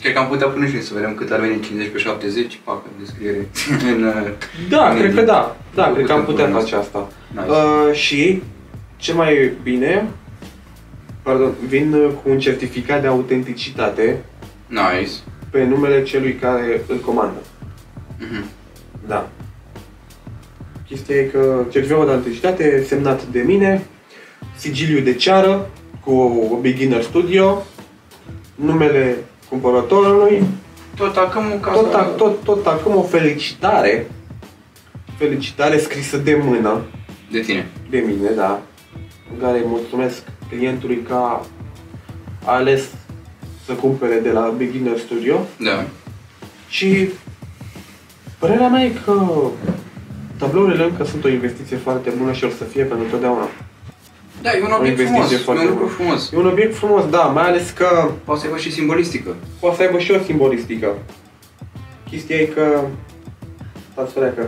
Cred că am putea pune și noi să vedem cât ar veni 50 pe 70, pac, în descriere. în, uh, da, în cred edit. că da. Da, cred că am Putem putea pune face asta. Nice. Uh, și ce mai bine, pardon, vin uh, cu un certificat de autenticitate Nice. pe numele celui care îl comandă. Mhm. Da. Chestia e că certificatul de autenticitate semnat de mine, sigiliu de ceară cu o beginner studio, numele cumpărătorului, Tot acum ca tot, să... ac- tot, tot acum o felicitare, felicitare scrisă de mână, De tine. de mine, da, în care îi mulțumesc clientului că a ales să cumpere de la Beginner Studio. Da. și părerea mea e că tablourile încă sunt o investiție foarte bună și o să fie pentru totdeauna. Da, e un O obiect investiție frumos. E foarte un lucru bună. frumos. E un obiect frumos, da, mai ales că Poate să aibă și simbolistică. poate să aibă și o simbolistică. Chestia e că... Stați că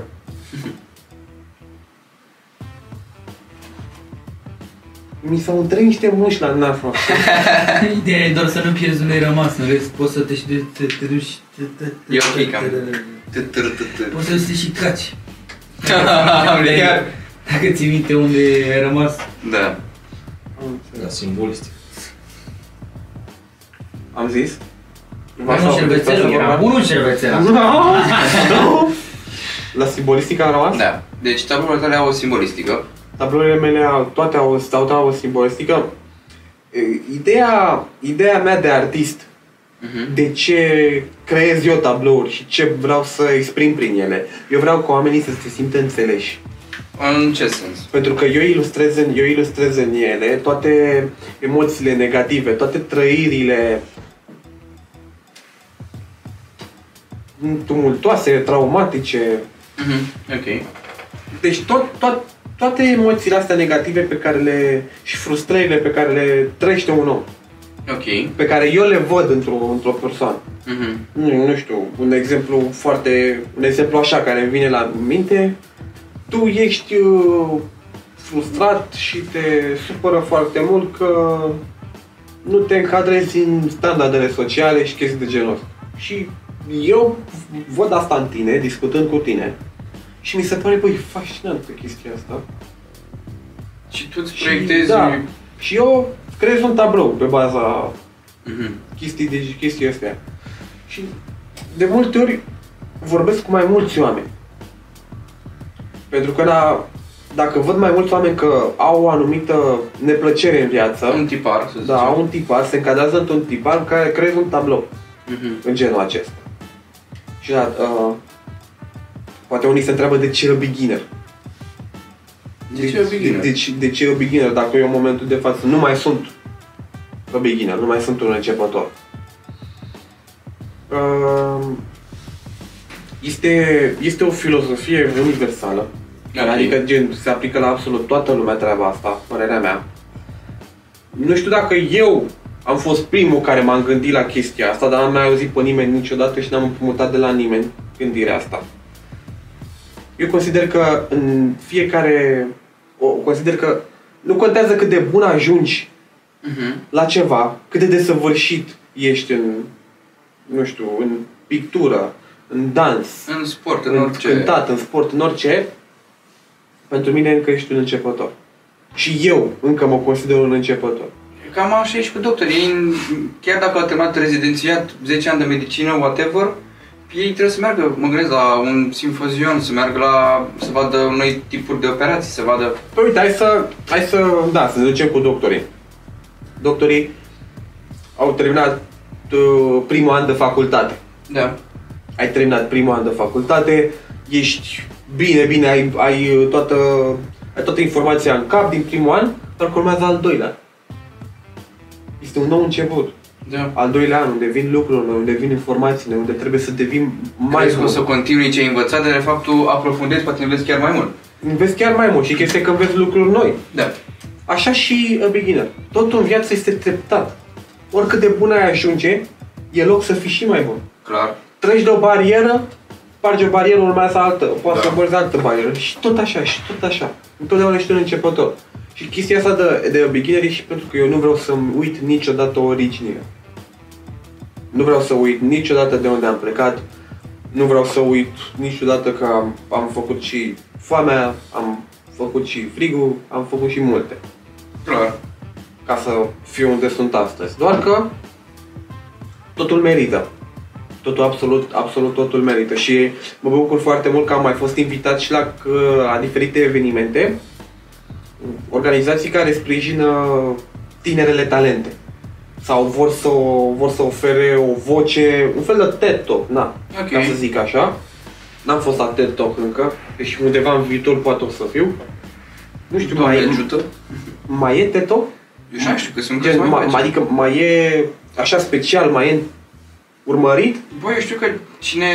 Mi s-au întâlnit niște muși la nas, mă. Ideea e doar să nu pierzi unde ai rămas, în rest poți să te, te, te, te duci... Te, te, te, E ok, cam. te- te- T-t-r-t-t. Poți să te și caci. Iar. Dacă ții minte unde ai rămas. Da. Da, simbolistic. Am zis? Unul șervețel, era unul șervețel. Nu! La simbolistica am rămas? Da. Deci tablourile tale au o simbolistică. Tablourile mele au, toate au, au, au o simbolistică. E, Ideea, ideea mea de artist, Mhm. de ce creez eu tablouri și ce vreau să exprim prin ele. Eu vreau ca oamenii să se simtă înțeleși. În ce sens? Pentru că eu ilustrez în, eu ilustrez în ele toate emoțiile negative, toate trăirile tumultoase, traumatice. Mhm. Ok. Deci tot, tot, toate emoțiile astea negative pe care le, și frustrările pe care le trăiește un om, Ok. pe care eu le văd într-o, într-o persoană. Mhm. Nu, nu știu, un exemplu foarte, un exemplu așa care îmi vine la minte, tu ești uh, frustrat și te supără foarte mult că nu te încadrezi în standardele sociale și chestii de genul ăsta. Și eu văd asta în tine, discutând cu tine, și mi se pare, băi, fascinantă chestia asta. Și tu îți Și, proiectezi... da, și eu creez un tablou pe baza Mhm. chestii de chestii astea. Și de multe ori vorbesc cu mai mulți oameni. Pentru că la, dacă văd mai mulți oameni că au o anumită neplăcere în viață, Un tipar, să zicem. da, au un tipar, se încadrează într-un tipar care creează un tablou Mhm. în genul acesta. Și da, uh, poate unii se întreabă de ce e beginner. De ce e beginner? De, de, ce- de ce e beginner? Dacă eu în momentul de față nu mai sunt a beginner, nu mai sunt un începător. Uh, este, este o filozofie universală. Ok. Adică gen, se aplică la absolut toată lumea treaba asta, părerea mea. Nu știu dacă eu am fost primul care m-am gândit la chestia asta, dar n-am mai auzit pe nimeni niciodată și n-am împrumutat de la nimeni gândirea asta. Eu consider că în fiecare o consider că nu contează cât de bun ajungi Mhm. la ceva, cât de desăvârșit ești în, nu știu, în pictură, în dans, În sport, în în orice. cântat, în sport, în orice, pentru mine încă ești un începător. Și eu încă mă consider un începător. Cam așa e și cu doctorii. Ei, în- chiar dacă au terminat rezidențiat, 10 ani de medicină, whatever, ei trebuie să meargă, mă gândesc, la un simfozion, să meargă la, să vadă noi tipuri de operații, să vadă... Păi uite, hai să, hai să, da, să ne ducem cu doctorii. Doctorii au terminat uh, primul an de facultate. Da. Ai terminat primul an de facultate, ești bine, bine, ai, ai, uh, toată, ai toată informația în cap din primul an, dar că urmează al doilea. Este un nou început. Da. Al doilea an, unde vin lucrurile, unde vin informațiile, unde trebuie să devin mai Crezi că o bun. să continui ce ai învățat, dar de fapt tu aprofundezi, poate înveți chiar mai mult. Înveți chiar mai mult și chestia e că înveți lucruri noi. Da. Așa și a beginner. Totul în viață este treptat. Oricât de bun ai ajunge, e loc să fii și mai bun. Clar. Treci de o barieră, spargi o barieră, urmează altă, poate Da. să da. altă barieră. Și tot așa, și tot așa. Întotdeauna ești un începător. Și chestia asta de, de beginner e și pentru că eu nu vreau să-mi uit niciodată originile. Nu vreau să uit niciodată de unde am plecat. Nu vreau să uit niciodată că am, am făcut și foamea, am făcut și frigul, am făcut și multe Clar. ca să fiu unde sunt astăzi. Doar că totul merită. Totul, absolut, absolut totul merită și mă bucur foarte mult că am mai fost invitat și la, la diferite evenimente, organizații care sprijină tinerele talente sau vor să, vor să ofere o voce, un fel de TED Talk, na, Ok. ca să zic așa. N-am fost la TED Talk încă, deși undeva în viitor poate o să fiu. Nu știu, Doamne mai, ajută. mai e TED Talk? Eu și știu că sunt Gen, câțiva ma, mai ma, adică mai e așa special, mai e urmărit? Băi, eu știu că cine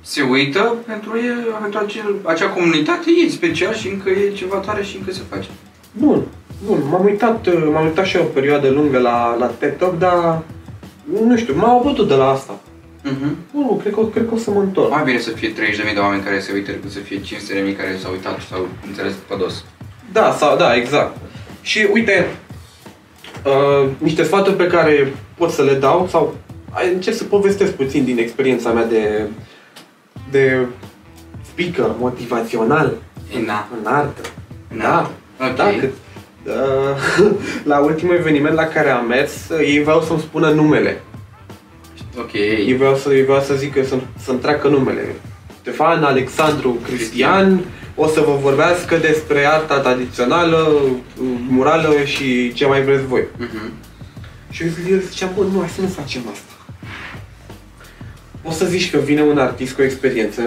se uită, pentru el, pentru acel, acea comunitate, e special și încă e ceva tare și încă se face. Bun, bun. M-am uitat, uh, m-am uitat și eu o perioadă lungă la, la TED Talk, dar nu știu, m-au abătut de la asta. Mhm. Nu, cred că, cred că o să mă întorc. Mai bine să fie 30.000 de oameni care se uită decât să fie 500.000 care s-au uitat și s-au înțeles pe dos. Da, sau, da, exact. Și uite, uh, niște sfaturi pe care pot să le dau sau ai- încerc să povestesc puțin din experiența mea de, de speaker motivațional Na. în artă. În Da, artă. Ok. da, că, uh, la ultimul eveniment la care am mers, uh, ei vreau să-mi spună numele. Ok. Ei vreau să, ei vreau să zic că să, să-mi treacă numele. Ștefan, Alexandru, Cristian, o să vă vorbească despre arta tradițională, murală și ce mai vreți voi. Mhm. Și eu ziceam, bă, nu, hai să nu facem asta. O să zici că vine un artist cu o experiență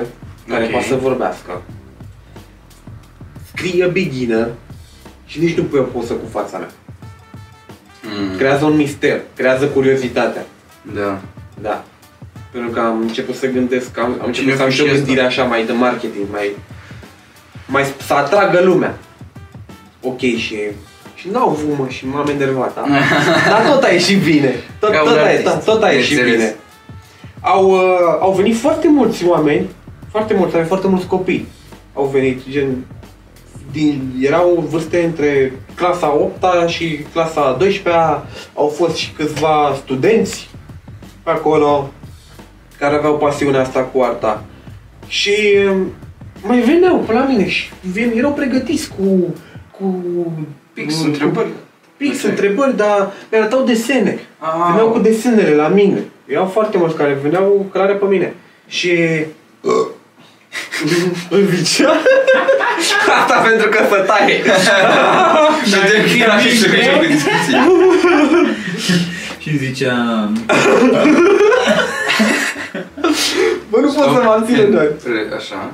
care Ok. poate să vorbească. Scrie beginner și nici nu pui o poză cu fața mea. Mm. Creează un mister, creează curiozitatea. Da. Da. Pentru că am început să gândesc, am, am Cine început să am fi și o și ăsta? gândire așa mai de marketing, mai, mai să atragă lumea. Ok, și și n-au avut, mă, și m-am enervat, da? Dar tot a ieșit bine. Tot, Ca un tot, a, artist, da, tot a ieșit bineînțeles. bine. Au, uh, au venit foarte mulți oameni, foarte mulți, avem foarte mulți copii. Au venit, gen, din, erau vârste între clasa 8 și clasa 12 au fost și câțiva studenți pe acolo care aveau pasiunea asta cu arta. Și um, mai veneau pe la mine și ven, erau pregătiți cu... cu Pix cu- întrebări. Pix Ok. întrebări, dar mi arătau desene. Ah. Veneau cu desenele la mine. Erau foarte mulți care veneau clare pe mine. Și... Îl zicea? Asta pentru că să taie. Și de era și să mergem pe discuții. Și zicea... Bă, nu pot să mă abțin doar. Re- Așa.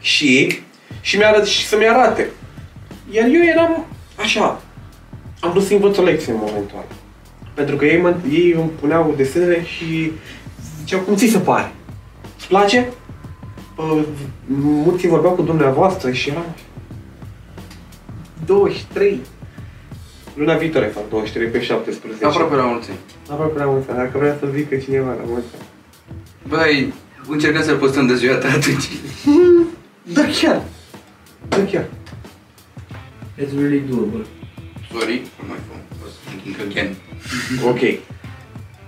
Și, și, mi și să-mi arate. Iar eu eram așa. Am vrut să învăț o lecție în momentul ăla. Pentru că ei, mă, ei îmi puneau desenele și ziceau, cum ți se pare? Îți place? Uh, mulți vorbeau cu dumneavoastră și eram așa. 23. Luna viitoare fac 23 pe 17. Aproape la mulți. Aproape la mulți ani. Dacă vrea să zică cineva la mulți ani. Băi, încercăm să-l postăm de ziua ta atunci. Da chiar. Da chiar. It's really doable. Sorry, for my phone was thinking again. Ok.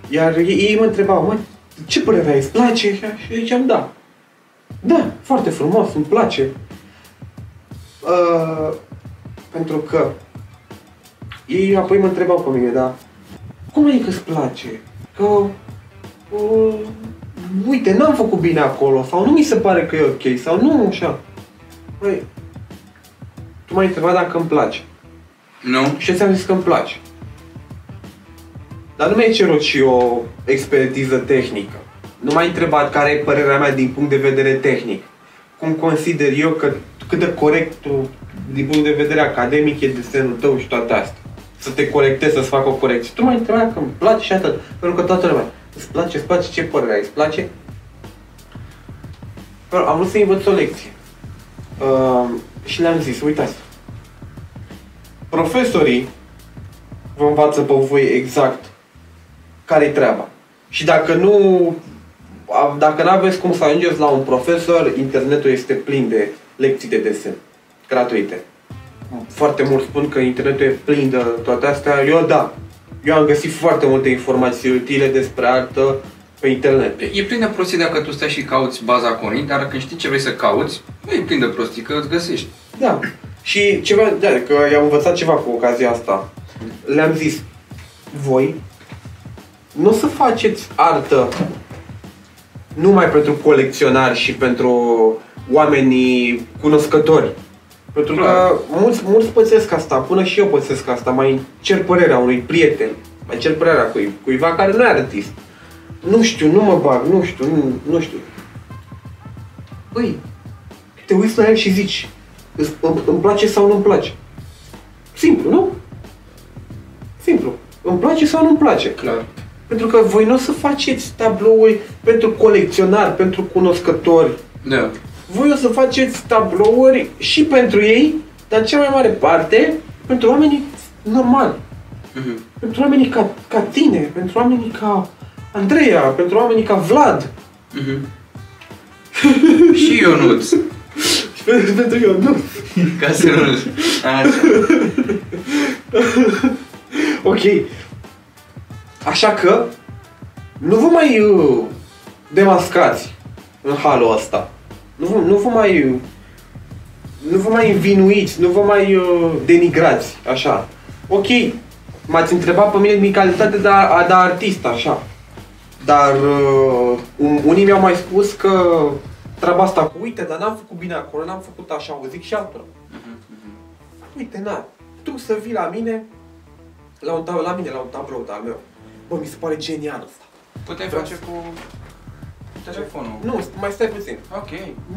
Iar ei, ei mă întrebau, mă, ce părere ai, îți place? Și eu ziceam, da. Da, foarte frumos, îmi place. Uh, pentru că ei apoi mă întrebau pe mine, da, cum e că îți place? Că, uh, uite, n-am făcut bine acolo, sau nu mi se pare că e ok, sau nu așa. Băi, tu m-ai întrebat dacă îmi place. Nu? Și eu ți-am zis că îmi place. Dar nu mi-ai cerut și o expertiză tehnică. Nu m-ai întrebat care e părerea mea din punct de vedere tehnic. Cum consider eu că cât de corect tu, din punct de vedere academic, e desenul tău și toate astea. Să te corectezi, să-ți fac o corecție. Tu m-ai întrebat că îmi place și atât. Pentru că toată lumea, îți place, îți place, ce părere ai, îți place? Però am vrut să învăț o lecție. Uh, și le-am zis, uitați, profesorii vă învață pe voi exact care-i treaba. Și dacă nu a- dacă nu aveți cum să ajungeți la un profesor, internetul este plin de lecții de desen gratuite. Foarte mulți spun că internetul e plin de toate astea. Eu da. Eu am găsit foarte multe informații utile despre artă pe internet. E plin de prostii dacă tu stai și cauți baza conii, dar când știi ce vrei să cauți, nu e plin de prostii, că îți găsești. Da. Și ceva, da, că i-am învățat ceva cu ocazia asta. Le-am zis, voi nu o să faceți artă numai pentru colecționari și pentru oamenii cunoscători. Pentru că Clar. mulți, mulți pățesc asta, până și eu pățesc asta, mai cer părerea unui prieten, mai cer părerea cui, cuiva care nu e artist. Nu știu, nu mă bag, nu știu, nu, nu știu. Băi, te uiți la el și zici, îți, îmi, îmi place sau nu-mi place. Simplu, nu? Simplu. Îmi place sau nu-mi place. Clar. Pentru că voi nu o să faceți tablouri pentru colecționari, pentru cunoscători. Da. Voi o să faceți tablouri și pentru ei, dar în cea mai mare parte pentru oamenii normali. Mhm. Pentru oamenii ca, ca tine, pentru oamenii ca Andreea, pentru oamenii ca Vlad. Mhm. și Ionuț. Și pentru, pentru eu, nu. Ca să nu... Așa. Ok. Așa că nu vă mai uh, demascați în halul ăsta. Nu vă, nu vă mai uh, nu vă mai învinuiți, nu vă mai uh, denigrați, așa. Ok, m-ați întrebat pe mine din calitate de, a, de artist, așa. Dar uh, un- unii mi-au mai spus că treaba asta cu uite, dar n-am făcut bine acolo, n-am făcut așa, o zic și altora. Uite, na, tu să vii la mine, la, un tab- la mine, la un tablou de-al meu. Bă, mi se pare genial ăsta. Puteai face cu telefonul. Nu, mai stai puțin. Ok.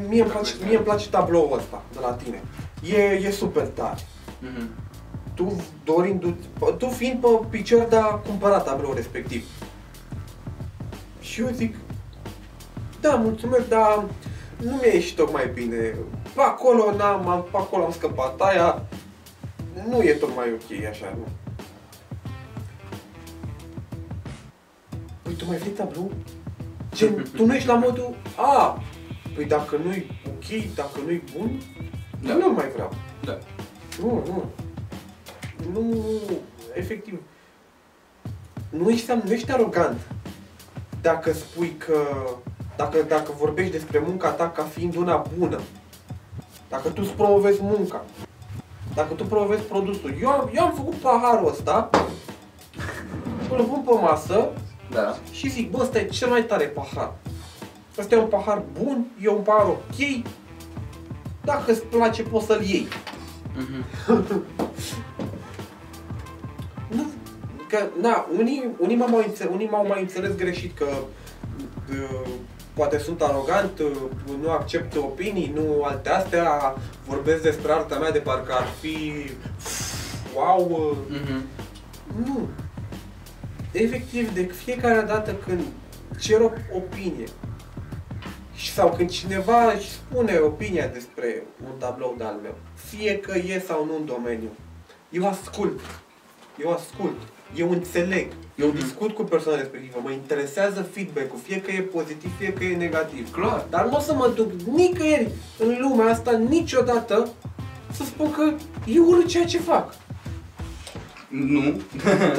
Mie îmi place, mie îmi place tabloul ăsta de la tine. E, e super tare. Mhm. Tu dorindu tu fiind pe picior de a cumpăra tabloul respectiv. Și eu zic, da, mulțumesc, dar nu mi-a ieșit tocmai bine. Pe acolo n-am, am, pe acolo am scăpat aia. Nu e tocmai ok așa, nu. Mai vrei tablou? Gen, tu nu ești la modul, a, păi dacă nu-i ok, dacă nu-i bun, Da. nu mai vreau. Da. Nu, nu. Nu, efectiv. Nu ești, nu ești arogant dacă spui că, dacă, dacă vorbești despre munca ta ca fiind una bună. Dacă tu îți promovezi munca. Dacă tu promovezi produsul. Eu, am- eu am făcut paharul ăsta, îl pun pe masă Da. și zic, bă, ăsta e cel mai tare pahar. Ăsta e un pahar bun, e un pahar ok. Dacă îți place, poți să-l iei. Mhm. Nu, că, na, unii, unii, m-au mai, înțe- unii m-au mai înțeles greșit că uh, poate sunt arogant, uh, nu accept opinii, nu alte astea, vorbesc despre arta mea de parcă ar fi wow. Uh, Mhm. nu. Efectiv, de fiecare dată când cer o opinie și- sau când cineva își spune opinia despre un tablou de-al meu, fie că e sau nu în domeniu, eu ascult. Eu ascult. Eu înțeleg. Eu Mhm. discut cu persoana respectivă. Mă interesează feedback-ul, fie că e pozitiv, fie că e negativ. Clar. Dar nu o să mă duc nicăieri în lumea asta niciodată să spun că e urât ceea ce fac. Nu.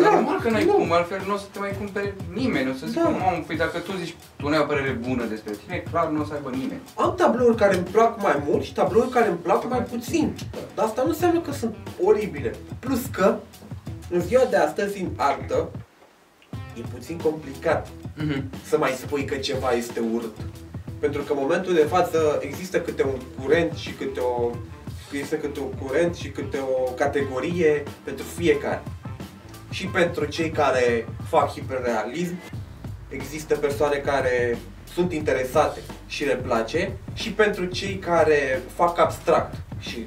Da, Normal că n-ai nu. cum, altfel nu o să te mai cumpere nimeni. O să zică, Da. mamă, păi dacă tu zici, tu nu ai o părere bună despre tine, clar nu o să aibă nimeni. Am tablouri care îmi plac mai mult și tablouri care îmi plac mai puțin. Dar asta nu înseamnă că sunt oribile. Plus că, în ziua de astăzi, în artă, e puțin complicat Mhm. să mai spui că ceva este urât. Pentru că în momentul de față există câte un curent și câte o există câte un curent și câte o categorie pentru fiecare. Și pentru cei care fac hiperrealism, există persoane care sunt interesate și le place și pentru cei care fac abstract și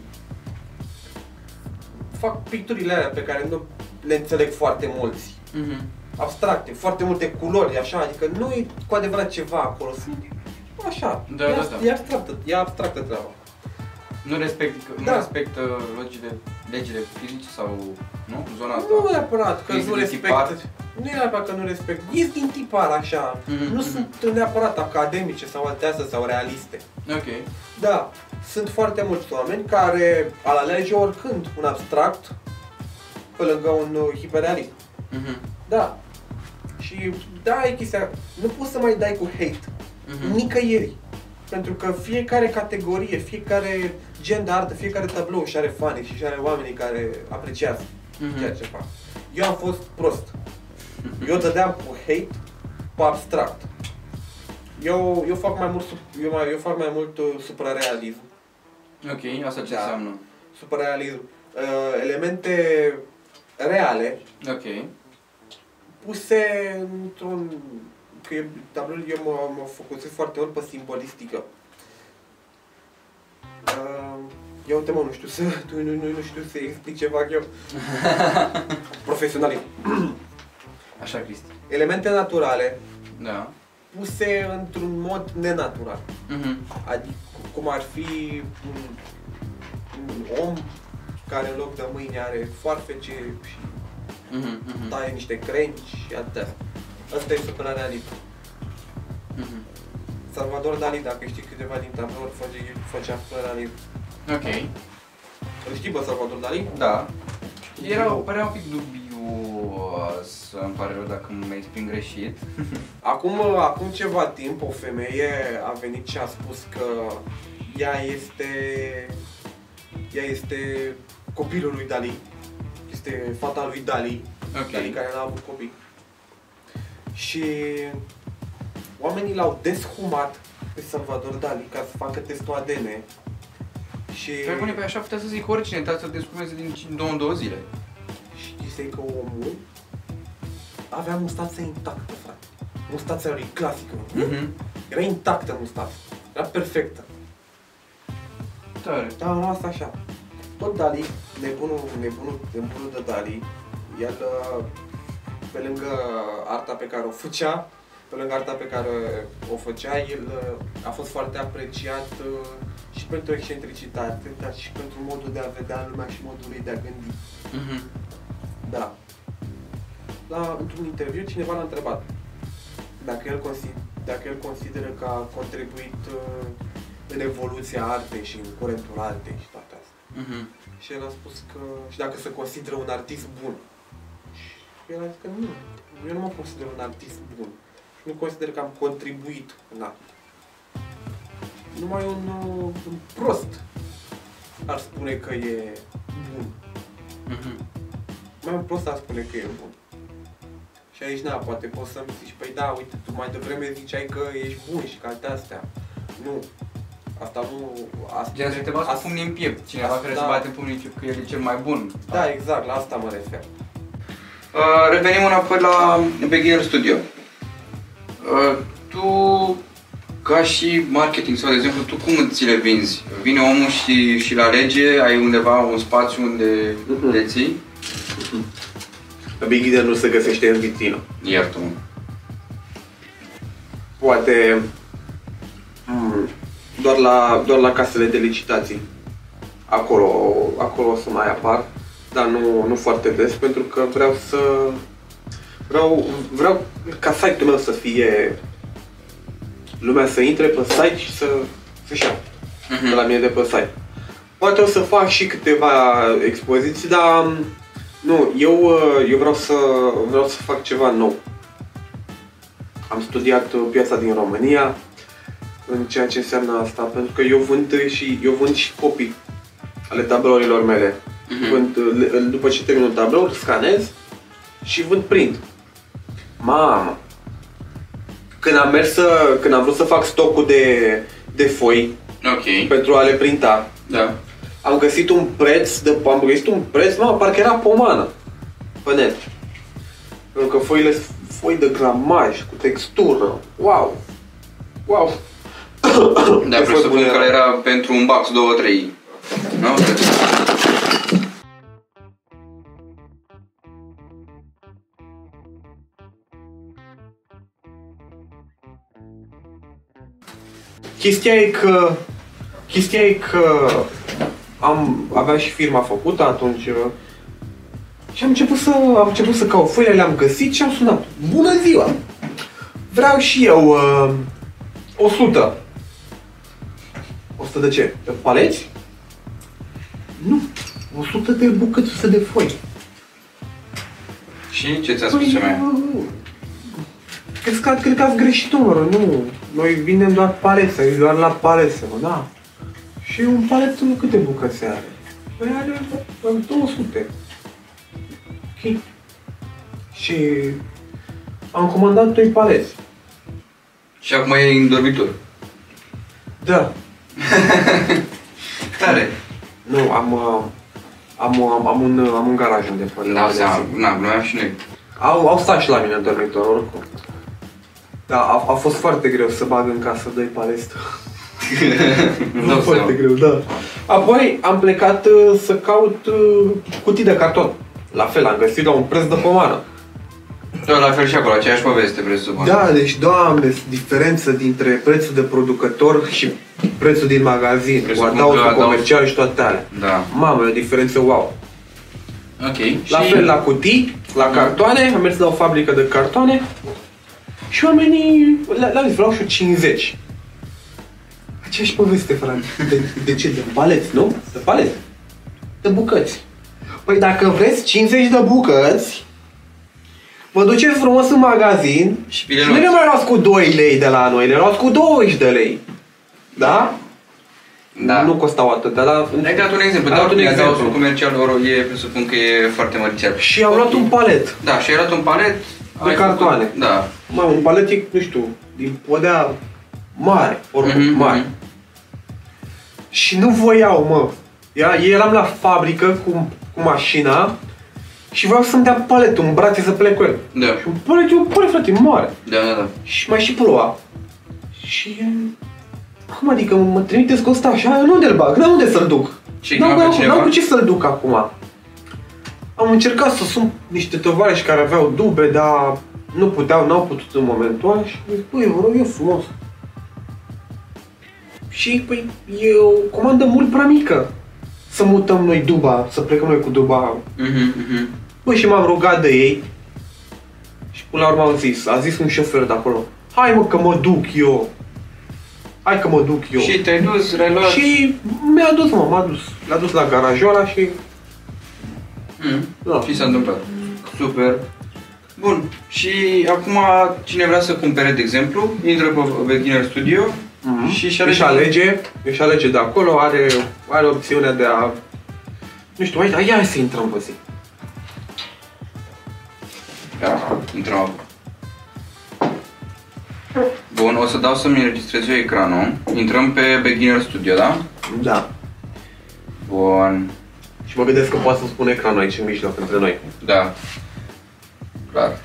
fac picturile alea pe care nu le înțeleg foarte mulți Mhm. abstracte, foarte multe culori, așa, adică nu e cu adevărat ceva acolo, sunt așa, Da, e, da, ab- da. e abstractă, e abstractă treaba. Nu respect, nu Da. respectă legile, legile fizice sau, nu? Zona asta. Nu neapărat că Ești nu din respect, tipar? nu e neapărat că nu respect, ies din tipar așa, Mhm, nu mhm. sunt neapărat academice sau alte astea sau realiste. Ok. Da, sunt foarte mulți oameni care al alege oricând un abstract pe lângă un uh, hiperrealism. Mhm. Da. Și da, e chestia, nu poți să mai dai cu hate. Mhm. Nicăieri. Pentru că fiecare categorie, fiecare gen de artă, fiecare tablou și are fani și și are oamenii care apreciază Mhm. ceea ce fac. Eu am fost prost. Eu dădeam cu hate pe abstract. Eu, eu fac mai mult, sup- eu, mai, eu fac mai mult uh, suprarealism. Ok, asta ce Da. înseamnă? Suprarealism. Uh, elemente reale Ok. puse într-un... Că e- tabloul eu mă, mă focusez foarte mult pe simbolistică. Uh, ia uite mă, nu știu să, nu, nu, nu, nu știu să explic ce fac eu. Profesionalism. Așa, Cristi. Elemente naturale Da. puse într-un mod nenatural. Mhm. Adică cum ar fi un, un om care în loc de mâini are foarfece și Mhm. Mhm. taie niște crengi și atât. Asta e suprarealism. Mhm. Salvador Dali, dacă știi câteva din tablouri, face, făcea suprarealism. Ok. Îl știi, bă, Salvador Dali? Da. Era, părea un pic dubios, îmi pare rău dacă mă exprim greșit. Acum, acum ceva timp, o femeie a venit și a spus că ea este, ea este copilul lui Dali. Este fata lui Dali, Ok. Dali care n-a avut copii. Și oamenii l-au deshumat pe Salvador Dali ca să facă testul ADN. Și Pe bune, pe așa putea să zic oricine, dar să descumeze din ci- două în două zile. știți că omul avea mustața intactă, frate. Mustața lui clasică. Mhm. Era intactă mustața. Era perfectă. Tare. Da, nu asta așa. Tot Dali, nebunul, nebunul, nebunul de Dali, el, uh, pe lângă arta pe care o făcea, pe lângă arta pe care o făcea, el uh, a fost foarte apreciat uh, și pentru excentricitate, dar și pentru modul de a vedea lumea și modul lui de a gândi. Mhm. Da. La, într-un interviu cineva l-a întrebat dacă el, consider, dacă el consideră că a contribuit uh, în evoluția artei și în curentul artei și toate astea. Mhm. Și el a spus că, și dacă se consideră un artist bun. Și el a zis că nu, eu nu mă consider un artist bun. Și nu consider că am contribuit în artă. Numai un, uh, un prost ar spune că e bun. Mhm. Mai un prost ar spune că e bun. Și aici, na, poate poți să-mi zici, păi da, uite, tu mai devreme ziceai că ești bun și că alte astea. Nu. Asta nu... Asta Gen să te bați cu pumnii în piept. Cineva Asta- care se bate în pumnii în piept că el e cel mai bun. Da, exact, la asta mă refer. Uh, revenim înapoi la Beginner Studio. Uh, tu, ca și marketing sau, de exemplu, tu cum ți le vinzi? Vine omul și, și le alege, ai undeva un spațiu unde Mhm. le ții? Beginner nu se găsește în vitrină. Iartă-mă. Poate mm, doar la, doar la casele de licitații. Acolo, acolo o să mai apar, dar nu, nu foarte des, pentru că vreau să... Vreau, vreau ca site-ul meu să fie... Lumea să intre pe site și să, să-și ia de la mine de pe site. Poate o să fac și câteva expoziții, dar um, nu, eu, uh, eu vreau, să, vreau să fac ceva nou. Am studiat uh, piața din România în ceea ce înseamnă asta, pentru că eu vând și, eu vând și copii ale tablourilor mele. Mhm. Vând, uh, le- după ce termin un tablou, îl scanez și vând print. Mamă! Când am mers să, când am vrut să fac stocul de, de foi Ok. pentru a le printa, Da. am găsit un preț de am găsit un preț, mă, parcă era pomană pe net. Pentru că foile sunt foi de gramaj, cu textură. Wow! Wow! Da, Ce foi presupun bună că era. era pentru un box 2-3. Nu? Chestia e că chestia e că am aveam și firma făcută atunci uh, și am început să am început să caut foile, le-am găsit și am sunat. Bună ziua! Vreau și eu uh, 100. 100 de ce? De paleți? Nu. 100 de bucăți de foi. Și ce ți-a spus femeia? Cred că, cred că ați greșit numărul, nu. Noi vindem doar palete, doar la palete, mă, da. Și un palet nu câte bucăți are? Păi are are 200. Ok. Și am comandat 2 paleți. Și acum e în dormitor. Da. Tare. Nu, am, uh, am, am, am, un, am un garaj unde pun Da, seama. Na, glumeam și noi. Au, au stat și la mine în dormitor, oricum. Da, a, a fost foarte greu să bag în casă doi palestă. Îmi dau foarte seama. greu, da. Apoi am plecat uh, să caut uh, cutii de carton. La fel, am găsit la un preț de pomană. Da, la fel și acolo, aceeași poveste, presupun. Da, deci, doamne, diferență dintre prețul de producător și prețul din magazin, cu Presupun că adausul adaos- comercial și toate alea. Da. Mamă, e o diferență wow. Ok. La și... fel la cutii, la cartoane, am mers la o fabrică de cartoane și oamenii le- le-au zis, vreau și eu 50. Aceeași poveste, frate. De, de ce? De paleți, nu? De paleți. De bucăți. Păi dacă vreți 50 de bucăți, vă duceți frumos în magazin Și și nu le bine mai luați cu 2 lei de la noi, le luați cu 20 de lei. Da? Da. Nu costau atât, dar la... Ai dat un exemplu, Am dar dat un un exemplu. exemplu. comercial oro e, presupun că e foarte măricel. Și am luat un palet. Da, și ai luat un palet. De ai cartoane. Făcut, da. Mă, un palet e, nu știu, din podea mare, oricum, Mhm, mare. mhm. Și nu voiau, mă. Era, eram la fabrică cu, cu mașina și vreau să-mi dea paletul în brațe să plec cu el. Da. Și un palet e un palet, frate, mare. Da, da, da. Și mai și ploua. Și... e, Cum adică mă trimiteți cu ăsta așa? Eu nu unde-l bag? N-am unde să-l duc. Și N-am, chema pe n-am, cineva? n-am cu ce să-l duc acum. Am încercat să sun niște tovarăși care aveau dube, dar nu puteau, n-au putut în momentul ăla și zic, băi, vă rog eu frumos. Și, păi, e o comandă mult prea mică. Să mutăm noi duba, să plecăm noi cu duba. Mhm, mhm. Băi, și m-am rugat de ei. Și până la urmă au zis, a zis un șofer de acolo, hai mă că mă duc eu. Hai că mă duc eu. Și te-ai dus, reluat. Și mi-a dus, mă, m-a dus. L-a dus la garajoara și... Mhm. Da. Și s-a întâmplat. Super. Bun. Și acum cine vrea să cumpere, de exemplu, intră pe Beginner Studio și și își alege, își alege de acolo, are, are opțiunea de a... Nu știu, hai, hai, hai să intrăm pe zi. Da, intrăm acum. Bun, o să dau să-mi înregistrez eu ecranul. Intrăm pe Beginner Studio, da? Da. Bun. Și mă gândesc că poate să spun ecranul aici în mijloc între noi. Da. Clar.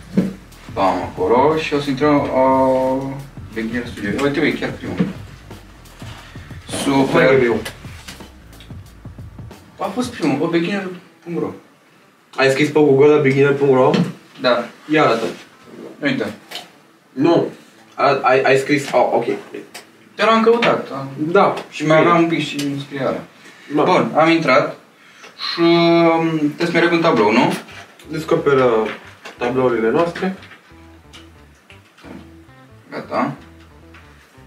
Bam, acolo și o să intrăm uh, Beginner Studio. Uite, uite, chiar primul. Hai, Super. eu. A fost primul, beginner.ro Ai scris pe Google la beginner.ro? Da, Ia arată. uite. Nu. A, ai, ai scris... Oh, ok. Te l-am căutat. am- Da. Și mai aveam un pic și în scriare. Da. Bun, am intrat și um, trebuie să merg un tablou, nu? Descoperă tablourile noastre. Gata.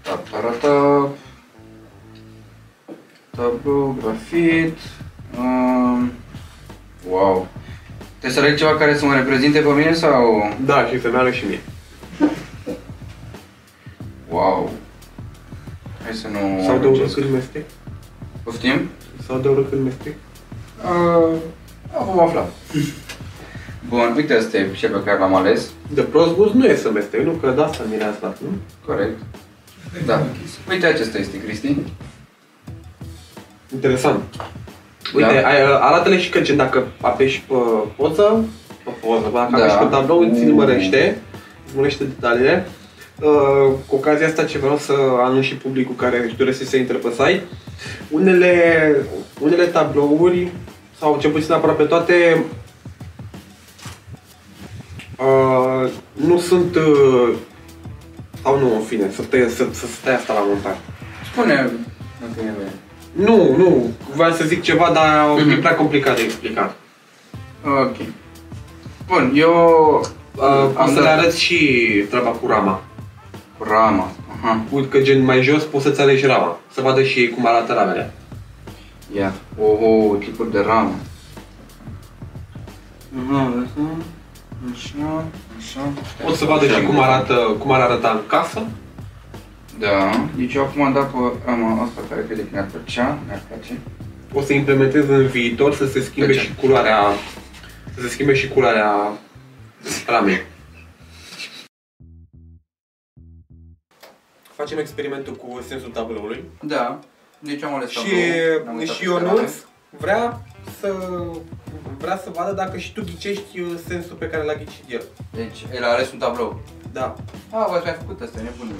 Ta, ta, ta, ta. tablou, grafit. Um, wow. Trebuie să aleg ceva care să mă reprezinte pe mine sau... Da, și să meargă și mie. Wow. Hai să nu... Sau de amintesc. urât când mestec? Poftim? Sau de urât când mestec? Uh, vom afla. Bun, uite asta e cel pe care l-am ales. De prost gust nu e să mestec, nu? Că de asta mi asta, nu? Corect. Da. Uite, acesta este, Cristi. Interesant. Uite, Da. ai, arată-le și că gen dacă apeși pe poză, pe poză, dacă Da. apeși pe tablou, îți Mm. nimărește, îți mărește detaliile. Uh, cu ocazia asta ce vreau să anunț și publicul care își dorește să intre pe site, unele, unele tablouri, sau cel puțin aproape toate, uh, nu sunt, uh, sau nu, în fine, să, te, să, să stai asta la montaj. Spune dacă e bine. Nu, nu, vreau să zic ceva, dar Mhm. e prea complicat de explicat. Ok. Bun, eu Uh, am am să dat le arăt și treaba cu rama. cu rama. Aha. Uite că gen mai jos poți să-ți alegi rama. Să vadă și ei cum arată ramele. Ia. Oh, oh, tipuri de ramă. Aha, așa, așa, așa. Poți să vadă și cum arată, cum ar arăta în casă. Da, deci eu acum am dat pe rama asta care crede că mi-ar plăcea, mi-ar place. O să implementez în viitor să se schimbe De ce? și culoarea să se schimbe și culoarea ramei. Facem experimentul cu sensul tabloului. Da, deci am ales Și, tablou, am uitat și pe Ionuț rame. vrea să vrea să vadă dacă și tu ghicești uh, sensul pe care l-a ghicit el. Deci, el a ales un tablou. Da. A, v-ați mai făcut asta, nebunul.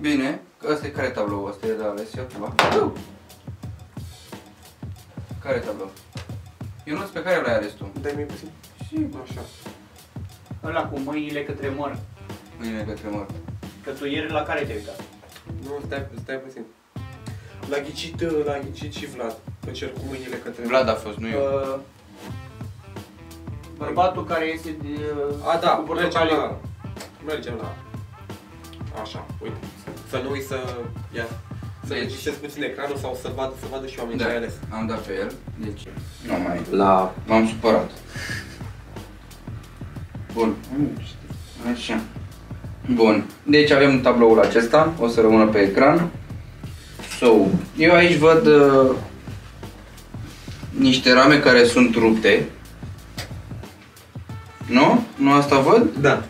Bine, ăsta e care tablou? Ăsta e de ales eu ceva? Care tablou? Ionuț, pe care l-ai ales tu? Dai-mi puțin. Și Așa. Ăla cu mâinile către măr. mâine către măr. Că tu ieri la care te-ai uitat? Nu, stai, stai puțin. L-a ghicit, uh, l-a ghicit și Vlad. Că cer cu mâinile către... Vlad a fost, nu eu. Uh, bărbatul care este de, A, da, cu mergem portocaliu. la... Mergem la... Așa, uite. Să nu uit să... Ia. Să Deci- deci... puțin ecranul sau să vadă, să vadă și oamenii Da, ce ai ales. am dat pe el, deci nu mai... La... M-am supărat. Bun. Așa. Bun. Deci avem tabloul acesta, o să rămână pe ecran. So, eu aici văd uh, niște rame care sunt rupte. Nu? Nu asta văd? Da.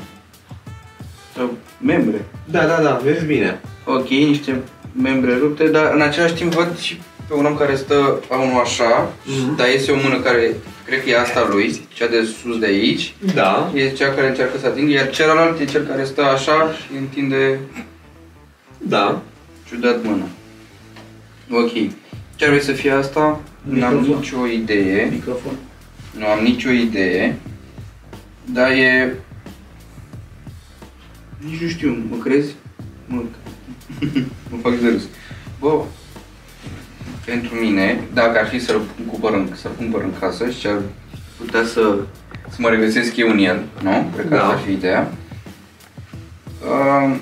Sau membre. Da, da, da, vezi bine. Ok, niște membre rupte, dar în același timp văd și pe un om care stă la unul așa, Mhm. dar este o mână care, cred că e asta lui, cea de sus de aici, Da. e cea care încearcă să atingă, iar celălalt e cel care stă așa și întinde Da. ciudat mâna. Ok. Ce ar trebui să fie asta? Nu am Microfon. nicio idee. Microfon. Nu am nicio idee. Dar e... Nici nu știu, mă crezi? Mă, mă fac de râs. Bă, pentru mine, dacă ar fi să-l cumpăr în, să cumpăr în casă și ar putea să, să mă regăsesc eu în el, nu? Cred că Da. asta ar fi ideea. Uh,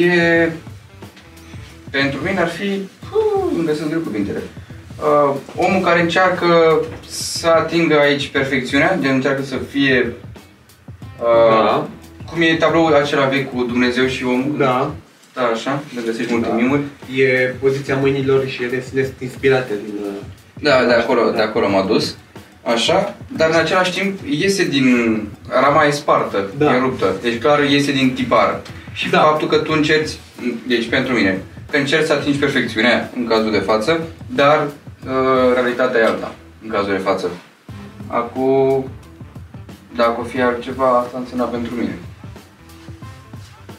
e... Pentru mine ar fi... Uh, îmi găsesc greu cuvintele. Uh, omul care încearcă să atingă aici perfecțiunea, gen încearcă să fie... Uh, Da. Cum e tabloul acela vechi cu Dumnezeu și omul? Da. Da, așa, de găsești multe Da. mimuri. E poziția mâinilor și ele sunt inspirate din... uh, Da, de acolo, de acolo m-a dus. Așa, dar în același timp iese din... Rama e spartă, Da. e ruptă. Deci clar iese din tipară. Și Da. faptul că tu încerci, deci pentru mine, că încerci să atingi perfecțiunea în cazul de față, dar uh, realitatea e alta în cazul de față. Acum, dacă o fi altceva, asta însemna pentru mine.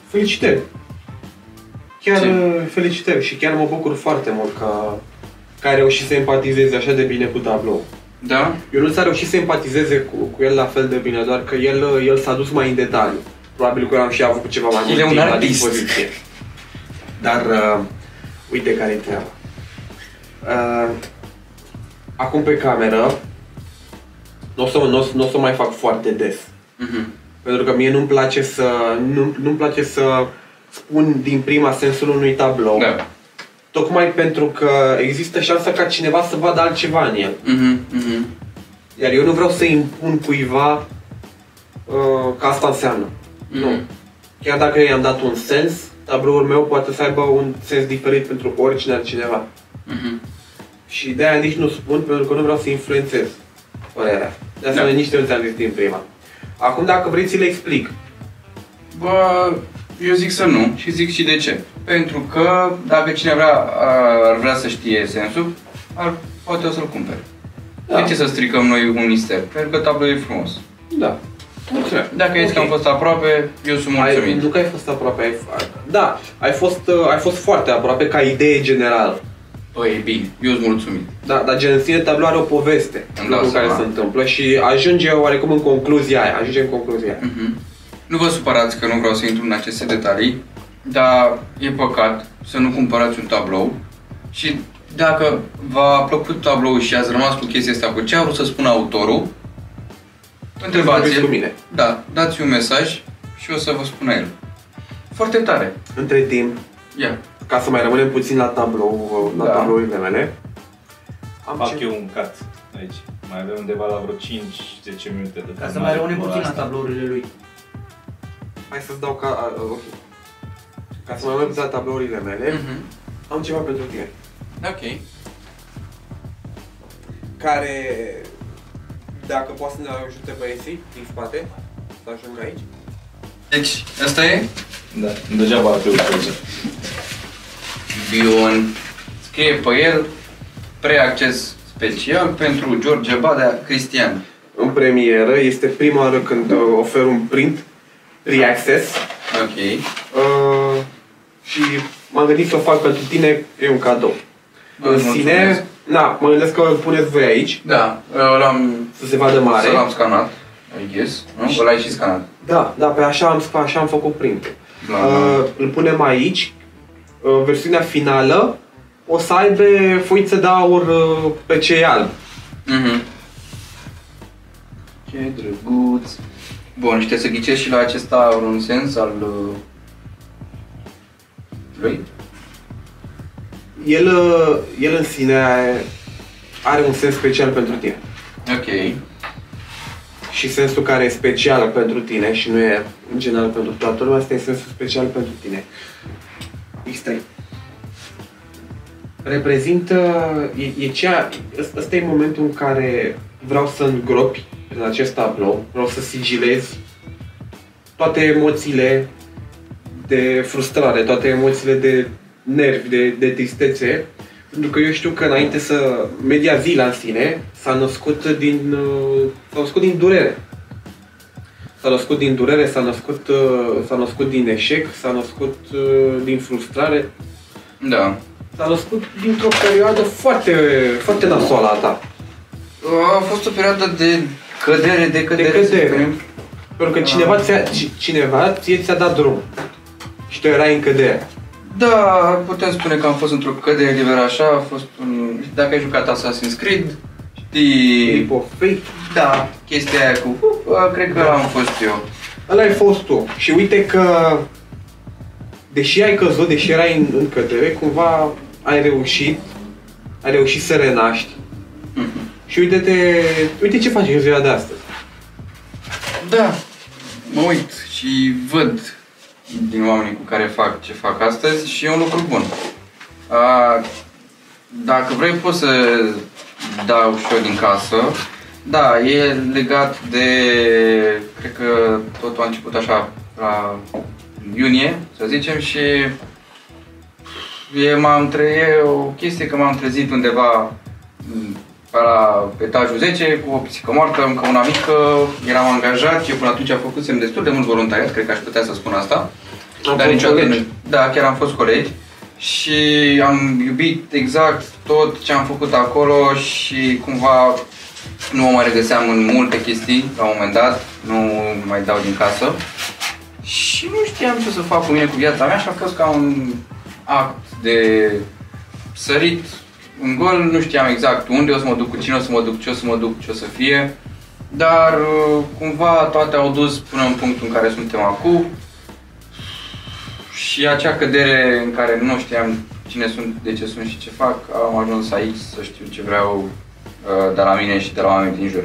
Felicitări! Chiar Ce? uh, felicitări și chiar mă bucur foarte mult că, că ai reușit să empatizezi așa de bine cu tablou. Da? Eu nu s-a reușit să empatizeze cu, cu el la fel de bine, doar că el, uh, el s-a dus mai în detaliu. Probabil că eu am și avut ceva mai El mult e un timp la artist. dispoziție. Dar uh, uite care e treaba. Uh, acum pe cameră nu o să, n-o, să- n-o să mai fac foarte des. Mhm. Pentru că mie nu-mi place să nu, nu-mi place să spun din prima sensul unui tablou. Da. tocmai pentru că există șansa ca cineva să vadă altceva în el. Mhm, mhm. Iar eu nu vreau să impun cuiva uh, că asta înseamnă. Nu. Mhm. Chiar dacă eu i-am dat un sens, tabloul meu poate să aibă un sens diferit pentru oricine altcineva. Mhm. Și de-aia nici nu spun, pentru că nu vreau să influențez părerea. De asta Da. da. nici nu ți-am zis din prima. Acum, dacă vrei, ți le explic. Bă, eu zic să nu și zic și de ce. Pentru că dacă cine vrea, ar vrea să știe sensul, ar, poate o să-l cumpere. Da. De ce să stricăm noi un mister? Pentru că tabloul e frumos. Da. Mulțumesc. Dacă okay. că am fost aproape, eu sunt ai, mulțumit. nu că ai fost aproape, ai, da, ai fost, uh, ai fost foarte aproape ca idee generală. Băi, e bine, eu sunt mulțumit. Da, dar gen în sine tablou are o poveste Îmi dau lucru care seama. se întâmplă și ajunge oarecum în concluzia aia, ajunge în concluzia aia. Mhm. Nu vă supărați că nu vreau să intru în aceste detalii, dar e păcat să nu cumpărați un tablou și dacă v-a plăcut tabloul și ați rămas cu chestia asta, cu ce a vrut să spună autorul, Vorbiți întrebați-l. cu mine. Da, dați un mesaj și o să vă spună el. Foarte tare. Între timp, Ia. ca să mai rămânem puțin la tablou, la Da. tablourile mele, am Fac ce- eu un cut aici. Mai avem undeva la vreo 5-10 minute de Ca să filmare mai rămânem cu puțin la asta. tablourile lui. Hai să-ți dau ca... a, ok. Ca să mai rămânem puțin la tablourile mele, Mhm. am ceva pentru tine. Ok. Care, dacă poți să ne ajute băieții din spate, să ajung aici. Deci, asta e? Da, degeaba ar fi ușor. Bion. Scrie pe el preacces special pentru George Badea Cristian. În premieră, este prima oară când uh, ofer un print, pre-access, Ok. uh, și m-am gândit să o fac pentru tine, e un cadou. Vă în mulțumesc. sine, na, mă gândesc că îl puneți voi aici, Da, l-am să se vadă mare. Să l-am scanat, I guess. Nu? Ăla ai și scanat. Da, da, pe așa am, așa am făcut print. Da, Uh, îl punem aici. Uh, versiunea finală o să aibă foiță de aur uh, pe ce e alb. Mhm. Ce drăguț. Bun, și trebuie să ghicesc și la acesta un sens al uh, lui? El, uh, el în sine are un sens special pentru tine. Ok. Și sensul care e special pentru tine și nu e în general pentru toată lumea, asta e sensul special pentru tine. X3. Reprezintă, e, e cea, ăsta e momentul în care vreau să îngropi în acest tablou, vreau să sigilez toate emoțiile de frustrare, toate emoțiile de nervi, de, de tristețe, pentru că eu știu că înainte să media zila în sine s-a născut din, uh, s-a născut din durere. S-a născut din durere, s-a născut, uh, s-a născut din eșec, s-a născut uh, din frustrare, Da. s-a născut dintr-o perioadă foarte, foarte nasoală a ta. A fost o perioadă de cădere, de cădere. De să cădere. spunem. Pentru că cineva, ți-a, ci- cineva ție ți-a dat drum și tu erai în cădere. Da, putem spune că am fost într-o cădere liberă așa, a fost un... Dacă ai jucat Assassin's Creed, știi... Leap of faith. Da, chestia aia cu... Uh, cred că am fost eu. Ăla ai fost tu. Și uite că, deși ai căzut, deși erai în, în cădere, cumva ai reușit, ai reușit să renaști. Mhm. Și uite-te, uite ce faci în ziua de astăzi. Da, mă uit și văd din oamenii cu care fac ce fac astăzi și e un lucru bun. A, dacă vrei poți să dau și eu din casă. Da, e legat de, cred că totul a început așa la iunie, să zicem, și e, m-am tre- e o chestie că m-am trezit undeva m, pe la etajul 10 cu o pisică moartă, încă una mică, eram angajat, eu până atunci făcusem destul de mult voluntariat, cred că aș putea să spun asta. Am Dar fost niciodată colegi. nu. Da, chiar am fost colegi și am iubit exact tot ce am făcut acolo și cumva nu mă mai regăseam în multe chestii la un moment dat, nu mai dau din casă. Și nu știam ce să fac cu mine cu viața mea și a fost ca un act de sărit în gol, nu știam exact unde o să mă duc, cu cine o să mă duc, ce o să mă duc, ce o să fie. Dar uh, cumva toate au dus până în punctul în care suntem acum. Și acea cădere în care nu știam cine sunt, de ce sunt și ce fac, am ajuns aici să știu ce vreau uh, de la mine și de la oamenii din jur.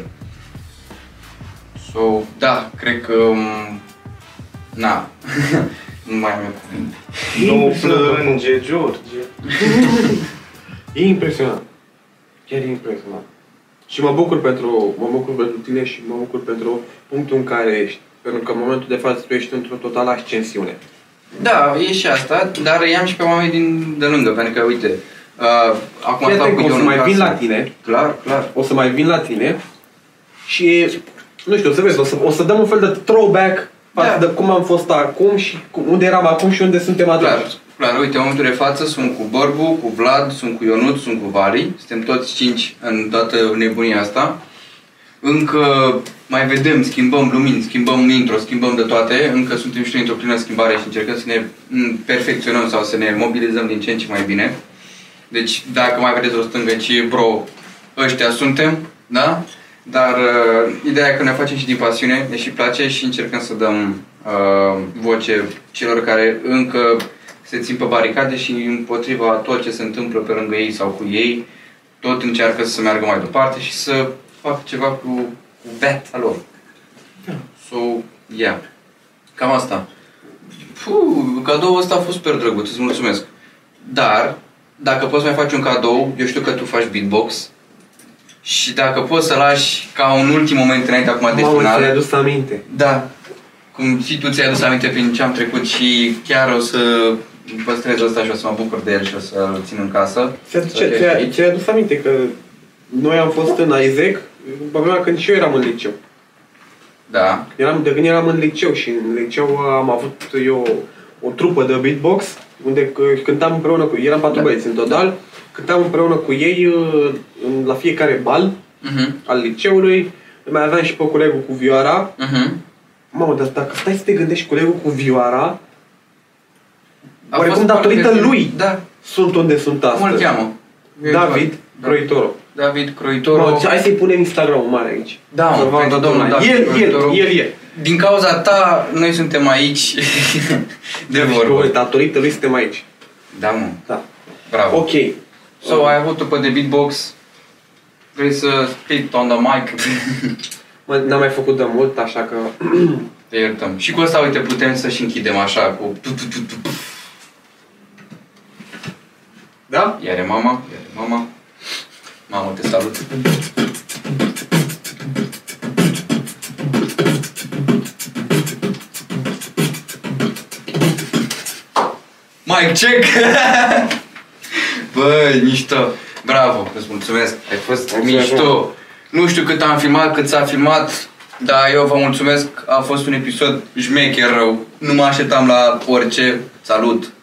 So, da, cred că... um, Na, nu mai am eu cuvinte. Nu plânge, George. E impresionant. Chiar e impresionant. Și mă bucur pentru, mă bucur pentru tine și mă bucur pentru punctul în care ești. Pentru că în momentul de față tu ești într-o totală ascensiune. Da, e și asta, dar i-am și pe oameni din de lângă, pentru că, uite, uh, acum Fii stau atent cu că o Ion să în mai vin casă. la tine, Clar, clar. o să mai vin la tine și, nu știu, o să vezi, o să, o să dăm un fel de throwback față Da. de cum am fost acum și cu, unde eram acum și unde suntem Clar, atunci. clar, uite, în momentul de față sunt cu Bărbu, cu Vlad, sunt cu Ionut, sunt cu Vali, suntem toți cinci în toată nebunia asta. Încă mai vedem, schimbăm lumini, schimbăm intro, schimbăm de toate, încă suntem și noi într-o plină schimbare și încercăm să ne m, perfecționăm sau să ne mobilizăm din ce în ce mai bine. Deci, dacă mai vedeți o stângă, ci bro, ăștia suntem, da? Dar uh, ideea e că ne facem și din pasiune, ne și place și încercăm să dăm uh, voce celor care încă se țin pe baricade și împotriva tot ce se întâmplă pe lângă ei sau cu ei, tot încearcă să meargă mai departe și să facă ceva cu, cu viața lor. So, yeah. Cam asta. Puh, cadoul ăsta a fost super drăguț, îți mulțumesc. Dar, dacă poți mai faci un cadou, eu știu că tu faci beatbox, și dacă poți să lași ca un ultim moment înainte acum de Mamă, ți-ai final, adus aminte. da, cum și tu ți-ai adus aminte prin ce am trecut și chiar o să păstrez ăsta și o să mă bucur de el și o să-l țin în casă. Ți-ai, Să fie ți-ai, aici. ți-ai adus aminte că noi am fost în Isaac pe vremea când și eu eram în liceu. Da, Eram, de când eram în liceu și în liceu am avut eu o trupă de beatbox unde c- cântam împreună cu eram patru Da. băieți în total, cântam împreună cu ei uh, în- la fiecare bal mhm, al liceului, mai aveam și pe colegul cu vioara. mhm. Mamă, dar dacă stai să te gândești colegul cu vioara, A oarecum fost datorită foarte- lui Da, sunt unde sunt cum îl astăzi. cheamă? David Da. Croitoro. David Croitoro. Mamă, hai să-i punem Instagram-ul mare aici. Da, mă, Să vadă pentru toată domnul lumea. David El, el, Croitoro. el e. Din cauza ta, noi suntem aici de Și vorbă. voi, datorită lui suntem aici. Da, mă. Da. Bravo. Ok. So, ai avut-o pe de beatbox. Vrei să spit on the mic? Mă, n-am mai făcut de mult, așa că... Te iertăm. Și cu asta, uite, putem să și închidem așa cu... Da? Iare mama, iare mama. Mamă, te salut. Mic check! Băi, mișto! Bravo, îți mulțumesc, ai fost Mulțumesc, mișto! Nu știu cât am filmat, cât s-a filmat, dar eu vă mulțumesc, a fost un episod șmecher rău. Nu mă așteptam la orice. Salut!